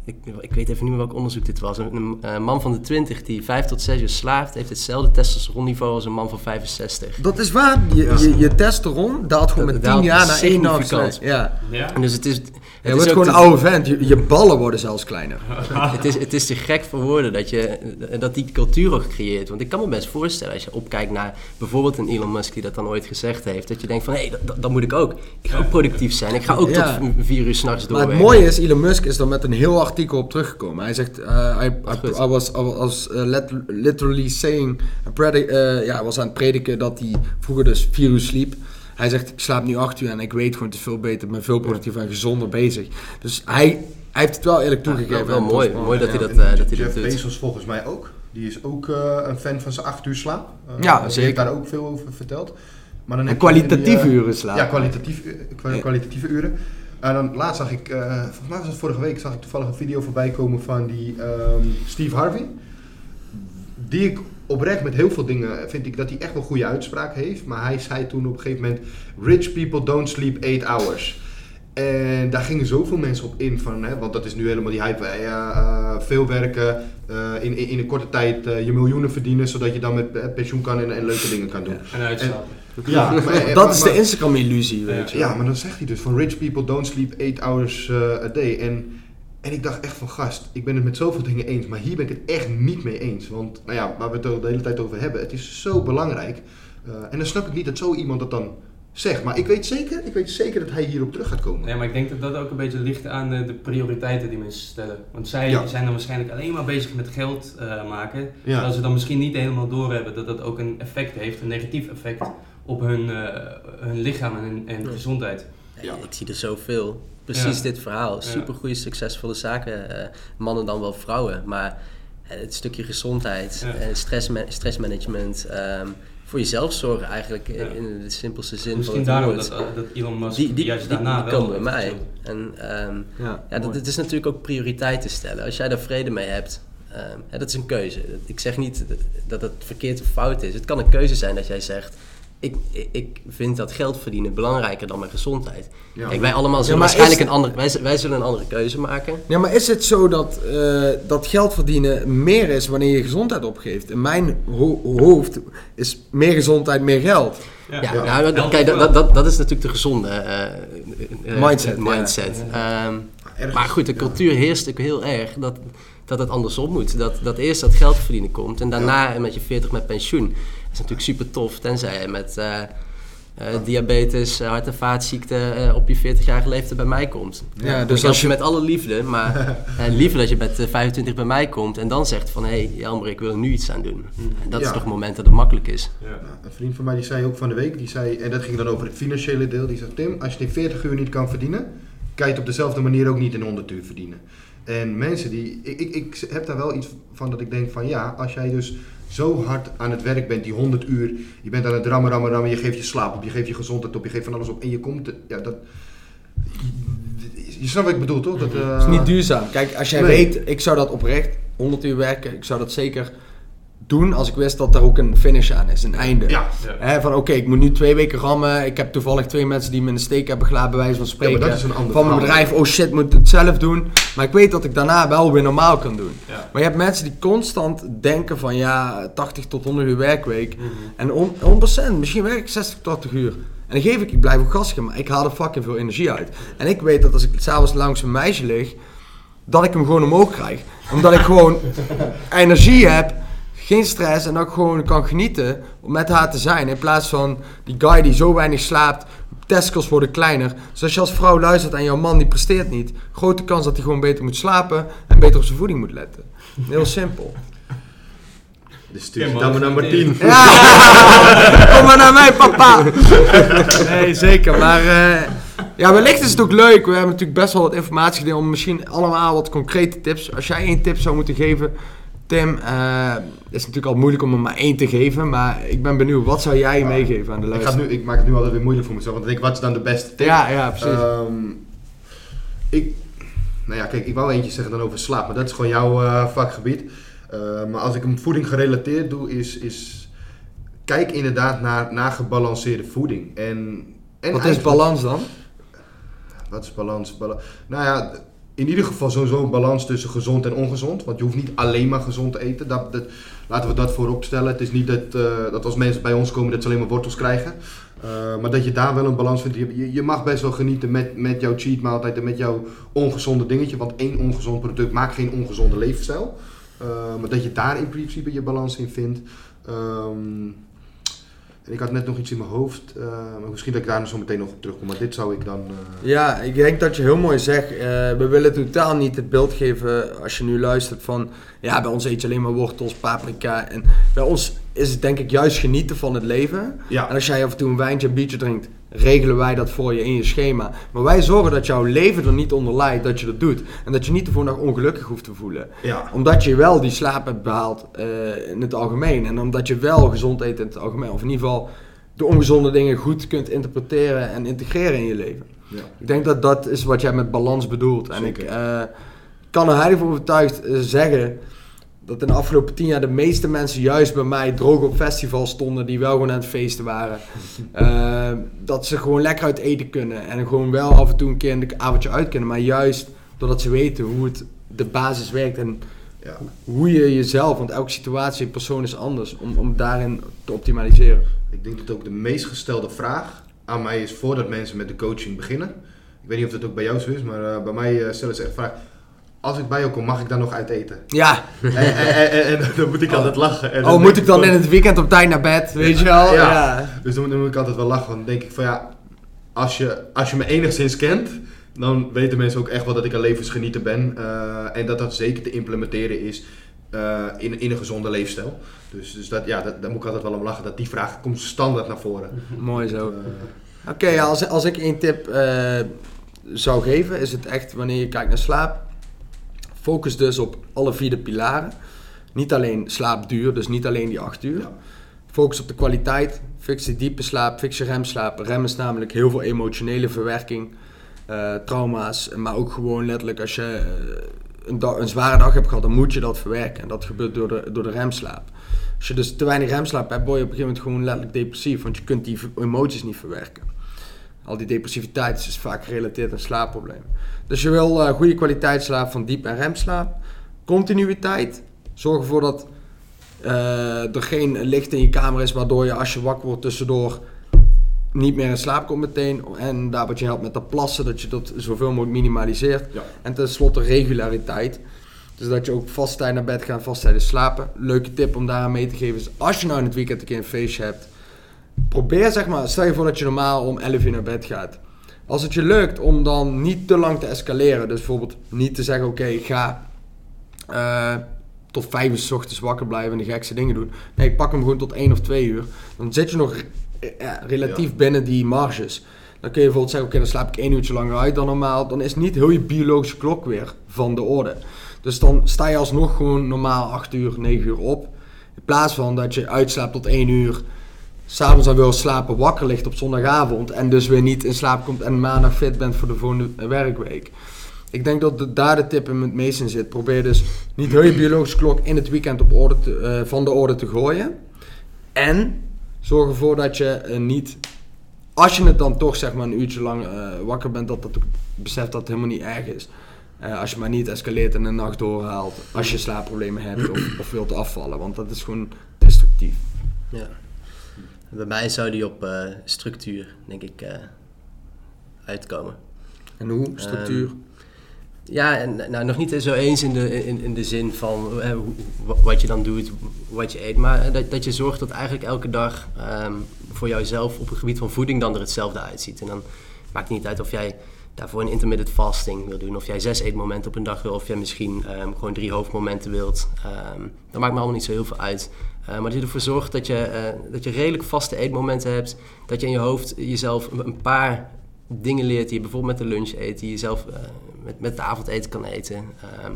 ik, ik weet even niet meer welk onderzoek dit was. Een, een, eh, man van de 20 die 5 tot 6 uur slaapt, heeft hetzelfde testosteronniveau als een man van 65. Dat is waar. Je, Ja. je, je testosteron daalt gewoon Dat met daalt 10 jaar naar één significant. Ja. Ja? En dus het is. Je Het is wordt gewoon een oude vent. Je, je ballen worden zelfs kleiner. het, is, het is te gek voor woorden dat, je, dat die cultuur ook creëert. Want ik kan me best voorstellen, als je opkijkt naar bijvoorbeeld een Elon Musk die dat dan ooit gezegd heeft, dat je denkt van hé, dat, dat, dat moet ik ook. Ik ga ook productief zijn. Ik ga ook Ja. tot v- vier uur s'nachts Maar doorwerken. het mooie is, Elon Musk is er met een heel artikel op teruggekomen. Hij zegt, eh, I, I, was, I was uh, let- literally saying, eh, ja, was aan het prediken dat hij vroeger dus vier uur sliep. Hij zegt, ik slaap nu acht uur en ik weet gewoon, is veel beter, ik ben veel productiever en gezonder bezig. Dus hij, hij heeft het wel eerlijk toegegeven. wel mooi. Mooi dat hij dat, eh, dat hij Jeff dat doet. Bezos volgens mij ook. Die is ook eh, een fan van zijn acht uur slaap. Eh, Ja, die zeker. heeft daar ook veel over verteld. Maar dan En die, kwalitatieve eh, uren slapen. Ja, kwalitatief, eh, kwalitatieve uren. En dan laatst zag ik, eh, volgens mij was het vorige week, zag ik toevallig een video voorbij komen van die ehm, Steve Harvey. Die ik oprecht met heel veel dingen vind ik dat hij echt wel goede uitspraak heeft. Maar hij zei toen op een gegeven moment: Rich people don't sleep 8 hours. En daar gingen zoveel mensen op in van, hè, want dat is nu helemaal die hype. ja, eh, veel werken, eh, in, in, in een korte tijd je miljoenen verdienen, zodat je dan met pensioen kan en, en leuke dingen kan doen. En. Ja, maar, Dat is maar- de Instagram-illusie, weet je ja, maar dan zegt hij dus van rich people don't sleep 8 hours eh, a day. En, en ik dacht echt van gast, ik ben het met zoveel dingen eens, maar hier ben ik het echt niet mee eens. Want nou ja, waar we het de hele tijd over hebben, het is zo belangrijk. Eh, en dan snap ik niet dat zo iemand dat dan zeg. Maar ik weet zeker, ik weet zeker dat hij hierop terug gaat komen. Nee, maar ik denk dat dat ook een beetje ligt aan de, de prioriteiten die mensen stellen. Want zij Ja. zijn dan waarschijnlijk alleen maar bezig met geld eh, maken. Ja. Terwijl ze dan misschien niet helemaal doorhebben dat dat ook een effect heeft, een negatief effect op hun, eh, hun lichaam en, hun- en Ja. gezondheid. Ja, ik zie er zoveel. Precies Ja. dit verhaal. Super goede, succesvolle zaken. eh, mannen dan wel vrouwen. Maar eh, het stukje gezondheid, stressmanagement. ehm, voor jezelf zorgen eigenlijk Ja. in, in de simpelste zin Misschien van daarom dat, dat Elon Musk die, die, juist die, daarna die wel komen bij mij. En ehm, Ja, ja, dat, het is natuurlijk ook prioriteiten stellen. Als jij daar vrede mee hebt, ehm, hè, dat is een keuze. Ik zeg niet dat- dat het verkeerd of fout is. Het kan een keuze zijn dat jij zegt... Ik, ik- ik vind dat geld verdienen belangrijker dan mijn gezondheid. Ja. Kijk, wij allemaal zullen maar waarschijnlijk is- een andere... Wij, zullen een andere keuze maken. Ja, maar is het zo dat, eh, dat geld verdienen meer is wanneer je gezondheid opgeeft? In mijn ho- hoofd is meer gezondheid meer geld. Ja. Ja, Ja. nou, dat, kijk, dat, dat, dat is natuurlijk de gezonde eh, eh, Mindset, ja. mindset. Ehm, maar goed, de ja. cultuur heerst ook heel erg dat, dat het andersom moet. Dat, dat eerst dat geld verdienen komt en daarna met je 40 met pensioen. Is natuurlijk super tof, tenzij je met eh, eh, diabetes, eh, hart- en vaatziekten eh, op je 40-jarige leeftijd bij mij komt. Ja, Dus dus als je met alle liefde, maar liever dat je met eh, 25 bij mij komt en dan zegt van hé hey, Jelmer, ik wil er nu iets aan doen. En dat is toch het moment dat het makkelijk is. Ja. Nou, een vriend van mij die zei ook van de week, die zei, en dat ging dan over het financiële deel, die zei Tim, als je die 40 uur niet kan verdienen, kan je het op dezelfde manier ook niet in 100 uur verdienen. En mensen die, ik, ik, ik heb daar wel iets van dat ik denk van ja, als jij dus zo hard aan het werk bent, die 100 uur, je bent aan het rammen, rammen, rammen, je geeft je slaap op, je geeft je gezondheid op, je geeft van alles op en je komt, ja dat, je snapt wat ik bedoel toch? Dat, eh, Het is niet duurzaam. Kijk, als jij Nee. weet, ik zou dat oprecht 100 uur werken, ik zou dat zeker doen als ik wist dat er ook een finish aan is, een einde. Ja, van oké, ik moet nu twee weken rammen. Ik heb toevallig twee mensen die me in de steek hebben gelaten, bij wijze van spreken. maar dat is een ander van mijn bedrijf, oh shit, moet het zelf doen. Maar ik weet dat ik daarna wel weer normaal kan doen. Maar je hebt mensen die constant denken van ja, 80 tot 100 uur werkweek. Mhm. En on- 100%, misschien werk ik 60 tot 80 uur. En dan geef ik, ik blijf ook gas maar ik haal er fucking veel energie uit. En ik weet dat als ik s'avonds langs een meisje lig, dat ik hem gewoon omhoog krijg. Omdat ik gewoon energie heb, geen stress en dat ik gewoon kan genieten om met haar te zijn. In plaats van die guy die zo weinig slaapt, testicles worden kleiner. Dus als je als vrouw luistert en jouw man die presteert niet, grote kans dat hij gewoon beter moet slapen en beter op zijn voeding moet letten. Heel simpel. Dus stuur dan maar dat nummer is 10. Ja! Kom maar naar mij, papa! Nee, zeker. Maar eh, ja, wellicht is het ook leuk. We hebben natuurlijk best wel wat informatie gedeeld. Om misschien allemaal wat concrete tips. Als jij één tip zou moeten geven, Tim. eh, het is natuurlijk al moeilijk om er maar één te geven. Maar ik ben benieuwd. Wat zou jij meegeven aan de Ik, luisteraar? nu, ik maak het nu altijd weer moeilijk voor mezelf, want ik denk, wat is dan de beste tip? Ja, ja, precies. Ehm, ik, nou ja, kijk, ik wou eentje zeggen dan over slaap, maar dat is gewoon jouw eh, vakgebied. Eh, maar als ik hem voeding gerelateerd doe, is, is kijk inderdaad naar, naar gebalanceerde voeding. En, en wat is balans dan? Wat is balans? Bala- nou ja, in ieder geval sowieso een balans tussen gezond en ongezond. Want je hoeft niet alleen maar gezond te eten. Dat, dat, laten we dat voorop stellen. Het is niet dat, eh, dat als mensen bij ons komen dat ze alleen maar wortels krijgen. Eh, maar dat je daar wel een balans vindt. Je, je- mag best wel genieten met, met jouw cheat maaltijd en met jouw ongezonde dingetje. Want één ongezond product maakt geen ongezonde levensstijl. Eh, maar dat je daar in principe je balans in vindt. Ehm, en ik had net nog iets in mijn hoofd. eh, maar misschien dat ik daar zo meteen nog op terugkom. Maar dit zou ik dan... eh, Ja, ik denk dat je heel mooi zegt. eh, we willen totaal niet het beeld geven als je nu luistert van... Ja, bij ons eet je alleen maar wortels, paprika. En bij ons is het denk ik juist genieten van het leven. ja. En als jij af en toe een wijntje, een biertje drinkt, regelen wij dat voor je in je schema. Maar wij zorgen dat jouw leven er niet onder lijdt dat je dat doet. En dat je niet de volgende dag ongelukkig hoeft te voelen. Ja. Omdat je wel die slaap hebt behaald eh, in het algemeen. En omdat je wel gezond eet in het algemeen. Of in ieder geval de ongezonde dingen goed kunt interpreteren en integreren in je leven. Ja. Ik denk dat dat is wat jij met balans bedoelt. En ik Zeker. eh, kan er heilig voor overtuigd eh, zeggen dat in de afgelopen tien jaar de meeste mensen juist bij mij droog op festivals stonden die wel gewoon aan het feesten waren. Eh, dat ze gewoon lekker uit eten kunnen en gewoon wel af en toe een keer een avondje uit kunnen. Maar juist doordat ze weten hoe het de basis werkt en Ja. hoe je jezelf, want elke situatie en persoon is anders, om, om daarin te optimaliseren. Ik denk dat ook de meest gestelde vraag aan mij is voordat mensen met de coaching beginnen. Ik weet niet of dat ook bij jou zo is, maar eh, bij mij eh, stellen ze echt vraag. Als ik bij jou kom, mag ik dan nog uit eten? Ja. en, en, en, en dan moet ik altijd lachen. En Oh, moet ik dan van- in het weekend op tijd naar bed? Weet je wel? Ja. Ja. Dus dan, dan moet ik altijd wel lachen. Want dan denk ik van ja, als je, als je me enigszins kent, dan weten mensen ook echt wel dat ik een levensgenieter ben. eh, en dat dat zeker te implementeren is eh, in, in een gezonde leefstijl. Dus, dus dat, ja, dat, daar moet ik altijd wel om lachen. Dat die vraag komt standaard naar voren. Mooi zo. Eh, Oké, als, als ik één tip zou geven, is het echt wanneer je kijkt naar slaap. Focus dus op alle vier de pilaren. Niet alleen slaapduur, dus niet alleen die acht uur. Ja. Focus op de kwaliteit. Fix de diepe slaap, fix je remslaap. Rem is namelijk heel veel emotionele verwerking, eh, trauma's. Maar ook gewoon letterlijk als je eh, een, dag- een zware dag hebt gehad, dan moet je dat verwerken. En dat gebeurt door de, door de remslaap. Als je dus te weinig remslaap hebt, word je op een gegeven moment gewoon letterlijk depressief. Want je kunt die emoties niet verwerken. Al die depressiviteit is vaak gerelateerd aan slaapproblemen. Dus je wil eh, goede kwaliteit slaap van diep en remslaap. Continuïteit. Zorg ervoor dat eh, er geen licht in je kamer is waardoor je als je wakker wordt tussendoor niet meer in slaap komt meteen. En daar wat je helpt met dat plassen, dat je dat zoveel mogelijk minimaliseert. Ja. En tenslotte regulariteit. Dus dat je ook vast tijd naar bed gaat, vast tijdens slapen. Leuke tip om daaraan mee te geven is als je nou in het weekend een keer een feestje hebt. Probeer zeg maar, stel je voor dat je normaal om 11 uur naar bed gaat. Als het je lukt om dan niet te lang te escaleren. Dus bijvoorbeeld niet te zeggen oké ik ga eh, tot 5 uur s ochtends wakker blijven en de gekste dingen doen. Nee, ik pak hem gewoon tot 1 of 2 uur. Dan zit je nog eh, ja, relatief Ja. binnen die marges. Dan kun je bijvoorbeeld zeggen, oké, dan slaap ik één uurtje langer uit dan normaal. Dan is niet heel je biologische klok weer van de orde. Dus dan sta je alsnog gewoon normaal 8 uur, 9 uur op. In plaats van dat je uitslaapt tot 1 uur. S'avonds dan wil slapen, wakker ligt op zondagavond. En dus weer niet in slaap komt en maandag fit bent voor de volgende werkweek. Ik denk dat de, daar de tip in het meest in zit. Probeer dus niet heel je biologische klok in het weekend op orde eh, van de orde te gooien. En zorg ervoor dat je eh, niet, als je het dan toch zeg maar een uurtje lang eh, wakker bent, dat dat beseft dat het helemaal niet erg is. Als je maar niet escaleert en een nacht doorhaalt. Als je slaapproblemen hebt of, of wilt afvallen. Want dat is gewoon destructief. Ja. Bij mij zou die op eh, structuur, denk ik, eh, uitkomen. En hoe? Structuur? Ja, en nou, nog niet zo eens in de, in, in de zin van eh, wat je dan doet, wat je eet. Maar dat, dat je zorgt dat eigenlijk elke dag ehm, voor jouzelf op het gebied van voeding dan er hetzelfde uitziet. En dan maakt het niet uit of jij daarvoor een intermittent fasting wil doen. Of jij zes eetmomenten op een dag wil. Of jij misschien ehm, gewoon drie hoofdmomenten wilt. Ehm, dat maakt me allemaal niet zo heel veel uit. Eh, maar dat je ervoor zorgt dat je, eh, dat je redelijk vaste eetmomenten hebt. Dat je in je hoofd jezelf een- paar dingen leert die je bijvoorbeeld met de lunch eet. Die je zelf eh, met, met het avondeten kan eten. Ehm,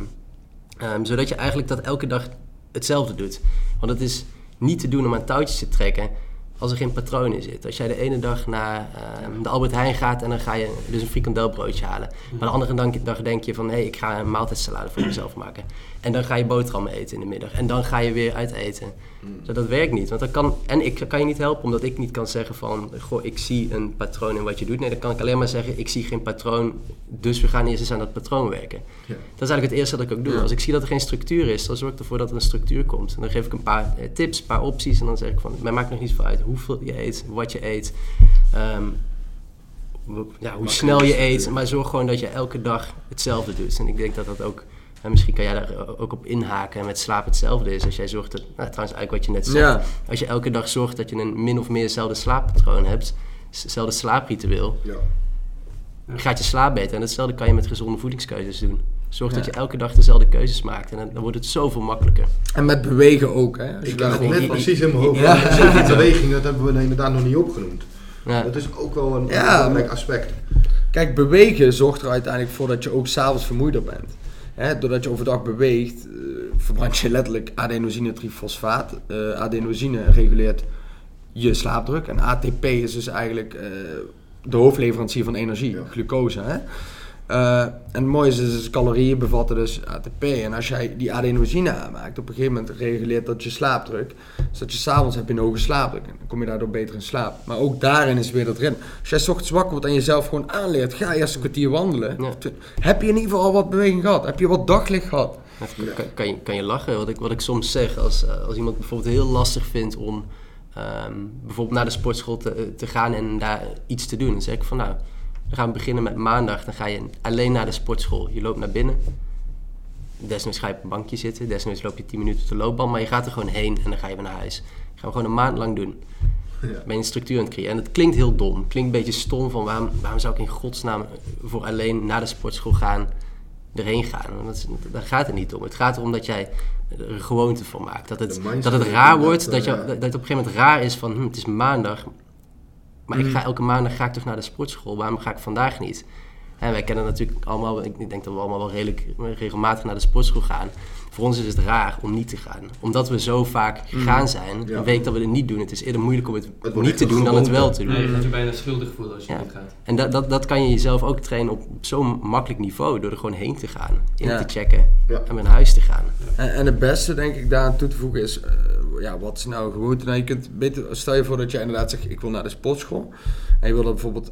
ehm, zodat je eigenlijk dat elke dag hetzelfde doet. Want het is niet te doen om aan touwtjes te trekken als er geen patroon in zit. Als jij de ene dag naar ehm, de Albert Heijn gaat en dan ga je dus een frikandelbroodje halen. Maar de andere dag denk je van hé, hey, ik ga een maaltijdsalade voor mezelf maken. En dan ga je boterhammen eten in de middag. En dan ga je weer uit eten. Dus dat werkt niet. Want dat kan, en ik kan je niet helpen omdat ik niet kan zeggen van goh, ik zie een patroon in wat je doet. Nee, dan kan ik alleen maar zeggen ik zie geen patroon. Dus we gaan eerst eens aan dat patroon werken. Ja. Dat is eigenlijk het eerste dat ik ook doe. Ja. Als ik zie dat er geen structuur is, dan zorg ik ervoor dat er een structuur komt. En dan geef ik een paar eh, tips, een paar opties. En dan zeg ik van, mij maakt nog niet veel uit hoeveel je eet, wat je eet. ehm, ja, hoe snel je eet. Maar zorg gewoon dat je elke dag hetzelfde doet. En ik denk dat dat ook, en misschien kan jij daar ook op inhaken. En met slaap hetzelfde is. Als jij zorgt dat, nou, trouwens eigenlijk wat je net zei. Ja. Als je elke dag zorgt dat je een min of meer hetzelfde slaappatroon hebt. Hetzelfde slaapritueel. Ja. Gaat je slaap beter. En hetzelfde kan je met gezonde voedingskeuzes doen. Zorg dat je elke dag dezelfde keuzes maakt. En dan, dan wordt het zoveel makkelijker. En met bewegen ook, hè? Als Ik gewoon net precies in mijn hoofd. Ja. Beweging, dat hebben we inderdaad nog niet opgenoemd. Ja. Dat is ook wel een belangrijk aspect. Kijk, bewegen zorgt er uiteindelijk voor dat je ook s'avonds vermoeider bent. Hè, doordat je overdag beweegt, eh, verbrand je letterlijk adenosine trifosfaat. Eh, adenosine reguleert je slaapdruk. En ATP is dus eigenlijk eh, de hoofdleverancier van energie, Ja. glucose. Hè? Eh, en het mooie is, dus calorieën bevatten dus ATP. En als jij die adenosine aanmaakt, op een gegeven moment reguleert dat je slaapdruk. Dus dat je s'avonds heb je een hoge slaapdruk. En dan kom je daardoor beter in slaap. Maar ook daarin is weer dat ritme. Als jij 's ochtends wakker wordt en jezelf gewoon aanleert, ga eerst een kwartier wandelen. Ja. Heb je in ieder geval al wat beweging gehad? Heb je wat daglicht gehad? Kan, kan, kan je, kan je lachen? Wat ik, wat ik soms zeg, als, eh, als iemand bijvoorbeeld heel lastig vindt om ehm, bijvoorbeeld naar de sportschool te, te gaan en daar iets te doen. Dan zeg ik van nou, dan gaan we beginnen met maandag. Dan ga je alleen naar de sportschool. Je loopt naar binnen. desnoods ga je op een bankje zitten, desnoods loop je 10 minuten op de loopbal, maar je gaat er gewoon heen en dan ga je weer naar huis. Dat gaan we gewoon een maand lang doen. Ja. Ben je een structuur aan het creëren. En het klinkt heel dom. Klinkt een beetje stom van waarom, waarom zou ik in godsnaam voor alleen naar de sportschool gaan, erheen gaan. Want dat is, daar gaat het niet om. Het gaat erom dat jij er een gewoonte van maakt. Dat het, dat het raar wordt, dat, je, dat het op een gegeven moment raar is van hm, het is maandag. Maar ik Mm. ga elke maandag ga ik toch naar de sportschool. Waarom ga ik vandaag niet? En wij kennen natuurlijk allemaal, ik denk dat we allemaal wel redelijk regelmatig naar de sportschool gaan. Voor ons is het raar om niet te gaan. Omdat we zo vaak gegaan zijn, Mm. Ja. een week dat we het niet doen. Het is eerder moeilijk om het, niet te doen dan het wel te doen. Nee, je gaat je bijna schuldig voelen als je Ja. niet gaat. En dat, dat, dat kan je jezelf ook trainen op zo'n makkelijk niveau. Door er gewoon heen te gaan. In Ja. te checken. Ja. En naar huis te gaan. En, en het beste, denk ik, daaraan toe te voegen is, eh, ja, wat is nou een gewoonte? Nou, je kunt beter, stel je voor dat je inderdaad zegt, ik wil naar de sportschool. En je wil dat bijvoorbeeld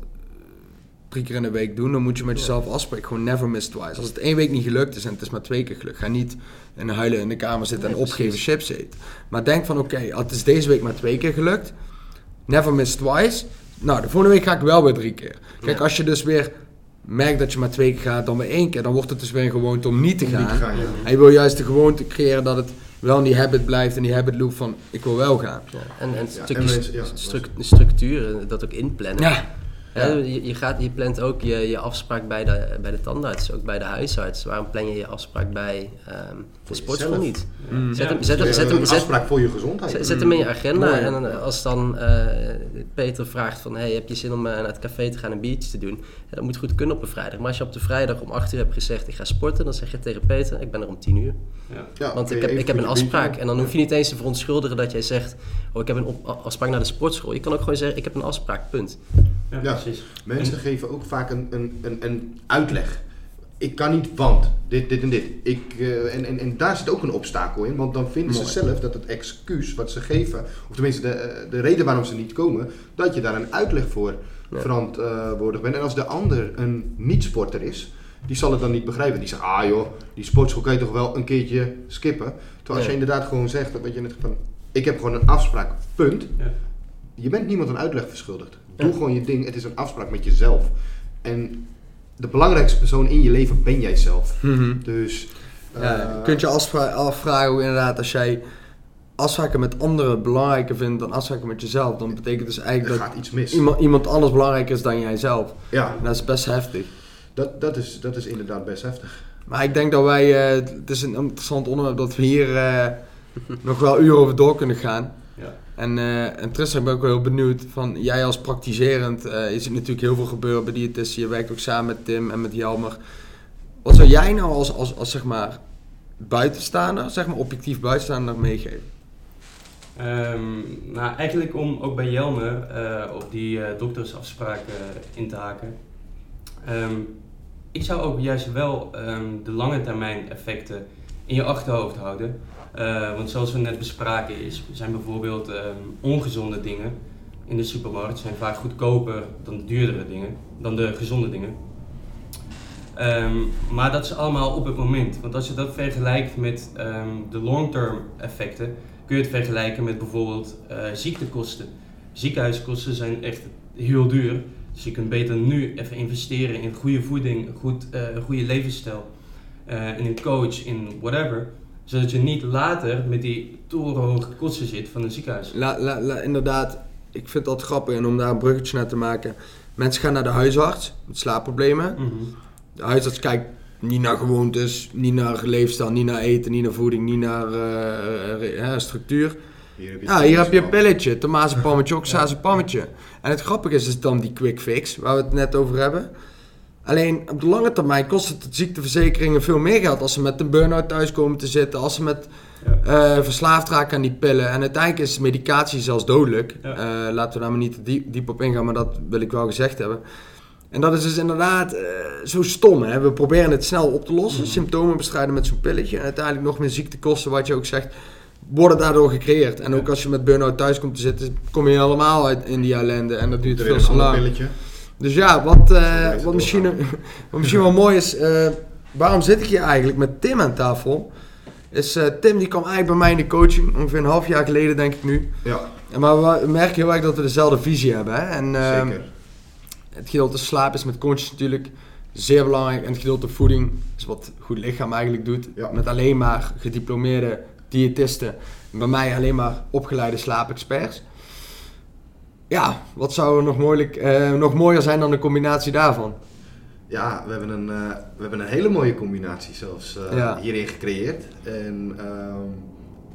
drie keer in de week doen, dan moet je met jezelf afspreken. Gewoon never miss twice. Als het één week niet gelukt is en het is maar twee keer gelukt, ga niet in huilen in de kamer zitten en Nee, opgeven chips eten. Maar denk van, oké, het is deze week maar twee keer gelukt. Never miss twice. Nou, de volgende week ga ik wel weer drie keer. Kijk, Ja. als je dus weer merkt dat je maar twee keer gaat, dan weer één keer, dan wordt het dus weer een gewoonte om niet te Om gaan. niet te gaan, ja. En je wil juist de gewoonte creëren dat het wel in die habit blijft en die habit loop van ik wil wel gaan. Ja. En, en een Ja, stukje en mensen- ja, stru- structuur, dat ook inplannen. Ja, je, je, gaat, je plant ook je, je afspraak bij de, bij de tandarts, ook bij de huisarts. Waarom plan je je afspraak bij ehm, de sportschool jezelf. niet? Mm. Zet Ja. hem, zet hem, Ja, zet hem, een zet, afspraak voor je gezondheid. zet, zet hem in je agenda. Mooi. En eh, als dan eh, Peter vraagt van, hey, heb je zin om eh, naar het café te gaan en biertje te doen? Ja, dat moet goed kunnen op een vrijdag. Maar als je op de vrijdag om 8 uur hebt gezegd, ik ga sporten, dan zeg je tegen Peter, ik ben er om 10 uur. Ja. Ja, Want ik heb, ik heb een afspraak. En dan hoef je niet eens te verontschuldigen dat jij zegt, oh, ik heb een op- afspraak naar de sportschool. Je kan ook gewoon zeggen, ik heb een afspraak, punt. Ja, Ja. Precies. Mensen geven ook vaak een, een, een, een uitleg. Ik kan niet, want dit, dit en dit. Ik, eh, en, en, en daar zit ook een obstakel in, want dan vinden Mooi. ze zelf dat het excuus wat ze geven, of tenminste de, eh, de reden waarom ze niet komen, dat je daar een uitleg voor Ja. verantwoordelijk bent. En als de ander een niet-sporter is, die zal het dan niet begrijpen. Die zegt, ah joh, die sportschool kan je toch wel een keertje skippen. Terwijl als je inderdaad gewoon zegt, dat je net van, ik heb gewoon een afspraak, punt. Ja. Je bent niemand een uitleg verschuldigd. Doe Ja. gewoon je ding. Het is een afspraak met jezelf. En de belangrijkste persoon in je leven ben jij zelf. Dus. Ja, eh, je kunt je afvra- afvragen hoe inderdaad als jij afspraken met anderen belangrijker vindt dan afspraken met jezelf, dan betekent dus eigenlijk dat iets mis. iemand, iemand anders belangrijker is dan jijzelf. Ja, En dat is best heftig. dat, dat, is, dat is inderdaad best heftig. Maar ik denk dat wij, eh, het is een interessant onderwerp dat we hier eh, nog wel uren over door kunnen gaan. Ja. En, eh en Tristan, ik ben ook wel heel benieuwd van, jij als praktiserend, eh is er natuurlijk heel veel gebeurd bij diëtisten. Je werkt ook samen met Tim en met Jelmer. Wat zou jij nou als, als, als zeg maar buitenstaander, zeg maar objectief buitenstaander meegeven? Ehm, nou, eigenlijk om ook bij Jelmer eh, op die doktersafspraak eh, in te haken. Ehm, ik zou ook juist wel ehm, de lange termijn effecten in je achterhoofd houden. Eh, want zoals we net bespraken is, zijn bijvoorbeeld ehm, ongezonde dingen in de supermarkt zijn vaak goedkoper dan de duurdere dingen, dan de gezonde dingen. Ehm, maar dat is allemaal op het moment. Want als je dat vergelijkt met ehm, de long-term effecten, kun je het vergelijken met bijvoorbeeld eh, ziektekosten. Ziekenhuiskosten zijn echt heel duur. Dus je kunt beter nu even investeren in goede voeding, goed, eh, een goede levensstijl, eh, in een coach, in whatever. Zodat je niet later met die torenhoge kosten zit van een ziekenhuis. La, la, la- inderdaad, ik vind dat grappig en om daar een bruggetje naar te maken. Mensen gaan naar de huisarts met slaapproblemen. Mhm. De huisarts kijkt niet naar gewoontes, niet naar leefstijl, niet naar eten, niet naar voeding, niet naar eh, eh, eh, structuur. Hier heb je, Ja, hier heb je een pilletje, tomatenpammetje, oxazepammetje. En het grappige is, is dan die quick fix, waar we het net over hebben. Alleen op de lange termijn kost het de ziekteverzekeringen veel meer geld als ze met een burn-out thuis komen te zitten, als ze met Ja. eh, verslaafd raken aan die pillen. En uiteindelijk is medicatie zelfs dodelijk. Ja. Eh, laten we daar maar niet diep, diep op ingaan, maar dat wil ik wel gezegd hebben. En dat is dus inderdaad eh, zo stom. Hè? We proberen het snel op te lossen, Mhm. symptomen bestrijden met zo'n pilletje. En uiteindelijk nog meer ziektekosten, wat je ook zegt, worden daardoor gecreëerd. En Ja. ook als je met burn-out thuis komt te zitten, kom je helemaal uit in die ellende. En dat duurt veel te lang. pilletje. Dus ja, wat, eh, wat, misschien, wat misschien wel mooi is, eh, waarom zit ik hier eigenlijk met Tim aan tafel? Is eh, Tim die kwam eigenlijk bij mij in de coaching, ongeveer een half jaar geleden denk ik nu. Ja, En maar we merken heel erg dat we dezelfde visie hebben. Hè? En, ehm, zeker. het gedeelte slaap is met coaches natuurlijk zeer belangrijk. En het gedeelte voeding is wat Goed Lichaam eigenlijk doet. Ja. Met alleen maar gediplomeerde diëtisten. En bij mij alleen maar opgeleide slaapexperts. Ja, wat zou er nog, moeilijk, eh, nog mooier zijn dan de combinatie daarvan? Ja, we hebben een, eh, we hebben een hele mooie combinatie zelfs eh, Ja. hierin gecreëerd. En ehm,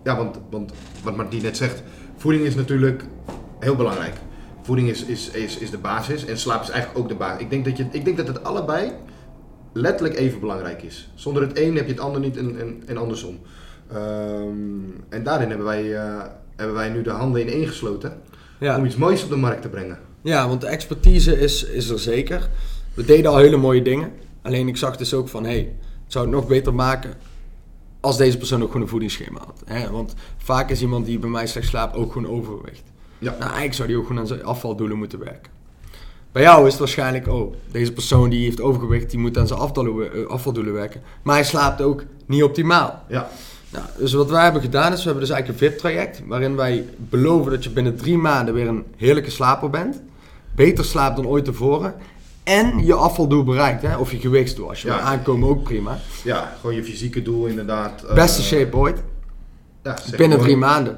ja, want, want wat Martien net zegt, voeding is natuurlijk heel belangrijk. Voeding is, is, is, is de basis en slaap is eigenlijk ook de basis. Ik denk dat, je, ik denk dat het allebei letterlijk even belangrijk is. Zonder het een heb je het ander niet en, en, en andersom. Ehm, en daarin hebben wij, hebben wij nu de handen in één gesloten Ja. om iets moois op de markt te brengen. Ja, want de expertise is, is er zeker. We deden al hele mooie dingen. Alleen ik zag dus ook van, hé, hey, het zou het nog beter maken als deze persoon ook gewoon een voedingsschema had. Hè? Want vaak is iemand die bij mij slecht slaapt ook gewoon overgewicht. Ja. Nou, eigenlijk zou die ook gewoon aan zijn afvaldoelen moeten werken. Bij jou is het waarschijnlijk, oh, deze persoon die heeft overgewicht, die moet aan zijn afvaldoelen, eh, afvaldoelen werken. Maar hij slaapt ook niet optimaal. Ja, Nou, dus wat wij hebben gedaan is, we hebben dus eigenlijk een VIP-traject waarin wij beloven dat je binnen drie maanden weer een heerlijke slaper bent. Beter slaapt dan ooit tevoren. En je afvaldoel bereikt, hè? of je gewichtsdoel. Als je Ja. wil aankomen, ook prima. ja, gewoon je fysieke doel inderdaad. eh, Beste shape ooit, ja, binnen drie maanden.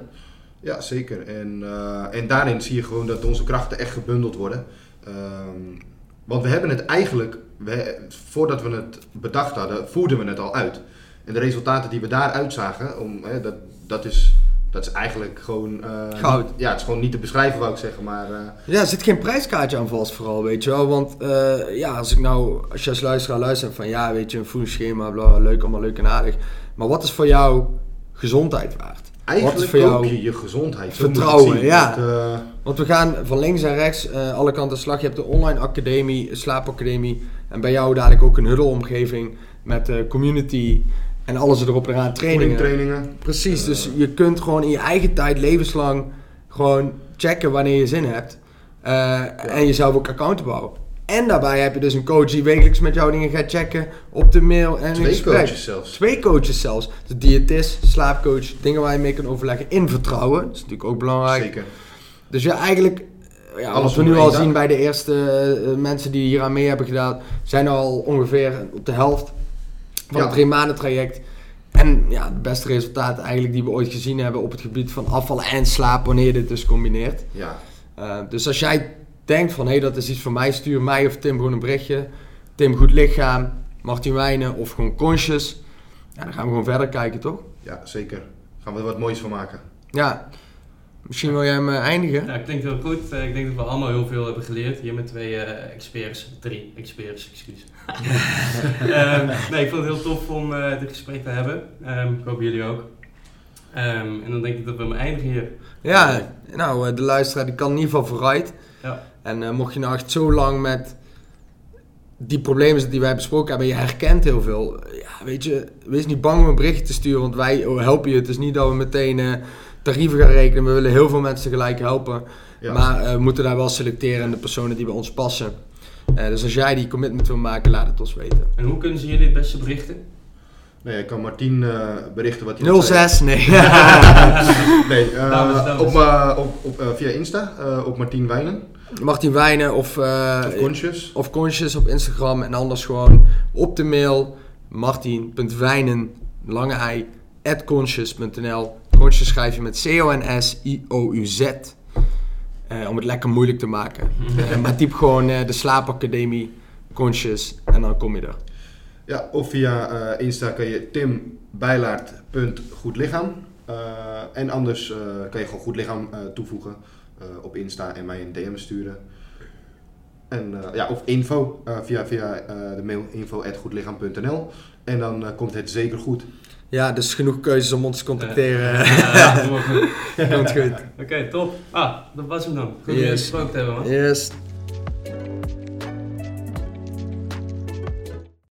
Ja, zeker. En, eh, en daarin zie je gewoon dat onze krachten echt gebundeld worden. Ehm, want we hebben het eigenlijk, we, voordat we het bedacht hadden, voerden we het al uit. En de resultaten die we daaruit zagen, om, hè, dat, dat, is, dat is eigenlijk gewoon... eh, Goud. ja, het is gewoon niet te beschrijven, wou ik zeggen. Maar eh, Ja, er zit geen prijskaartje aan vast vooral, weet je wel. Want eh, ja, als ik nou, als je als luisteraar luistert van ja, weet je, een voedingsschema, bla, leuk, allemaal leuk en aardig. Maar wat is voor jou gezondheid waard? wat is eigenlijk voor jou je je gezondheid. Vertrouwen, zien. ja. Dat, Want we gaan van links en rechts alle kanten slag. Je hebt de online academie, slaapacademie. En bij jou dadelijk ook een huddle-omgeving met eh, community en alles erop eraan. Trainingen. voedingtrainingen. Precies, Eh, dus je kunt gewoon in je eigen tijd levenslang gewoon checken wanneer je zin hebt. Eh, En jezelf ook account bouwen. En daarbij heb je dus een coach die wekelijks met jou dingen gaat checken op de mail en Twee coaches zelfs. Twee coaches zelfs. De diëtist, slaapcoach, dingen waar je mee kan overleggen in vertrouwen. Dat is natuurlijk ook belangrijk. Zeker. Dus ja, eigenlijk, ja, Alles wat we nu al zien bij de eerste eh, mensen die hier aan mee hebben gedaan, zijn al ongeveer op de helft van Ja. het drie maanden traject. En ja, de beste resultaten eigenlijk die we ooit gezien hebben op het gebied van afvallen en slaap, wanneer je dit dus combineert. Ja. Eh, dus als jij denkt van, hé, hey, dat is iets voor mij, stuur mij of Tim gewoon een berichtje. Tim Goed Lichaam, Martin Wijnen of gewoon Conscious. Ja, dan gaan we gewoon verder kijken, toch? ja, zeker. Gaan we er wat moois van maken. Ja, misschien wil jij hem eh, eindigen? Ja, klinkt heel goed. Eh, ik denk dat we allemaal heel veel hebben geleerd. Hier met twee eh, experts. Drie experts, excuus. Ehm, nee, ik vond het heel tof om eh dit gesprek te hebben. Ehm, ik hoop jullie ook. Ehm, en dan denk ik dat we hem eindigen hier. Ja, nou, eh, de luisteraar die kan in ieder geval vooruit. Ja. En eh, mocht je nou echt zo lang met die problemen zitten die wij besproken hebben, en je herkent heel veel. Ja, weet je, wees niet bang om een berichtje te sturen, want wij oh, helpen je. Het is niet dat we meteen eh, tarieven gaan rekenen. We willen heel veel mensen tegelijk helpen. Ja. Maar eh, we moeten daar wel selecteren en de personen die bij ons passen. Eh, dus als jij die commitment wil maken, laat het ons weten. En hoe kunnen ze jullie het beste berichten? Nee, ik kan Martien eh, berichten wat hij net zei. 06, nee. Nee, eh, Dames, dames. Op, eh, op, op, eh, via Insta, eh, op Martien Wijnen. Martin Wijnen of, eh, Of Conscious. of Conscious op Instagram. En anders gewoon op de mail martin.wijnen, lange ei, at conscious.nl. Conscious schrijf je met C-O-N-S-I-O-U-Z. Eh, om het lekker moeilijk te maken. Eh, maar typ gewoon eh, de slaapacademie, Conscious en dan kom je er. Ja, of via eh, Insta kan je timbijlaard.goedlichaam. Eh en anders eh, kan je gewoon goed lichaam eh, toevoegen eh, op Insta en mij een DM sturen. En, eh, ja, of info eh, via, via eh, de mail info.goedlichaam.nl. En dan eh, komt het zeker goed. Ja, dus genoeg keuzes om ons te contacteren. Ja, goed. Komt goed. Oké, top. Ah, dat was hem dan. Goed Yes. gesproken te hebben, man. Yes.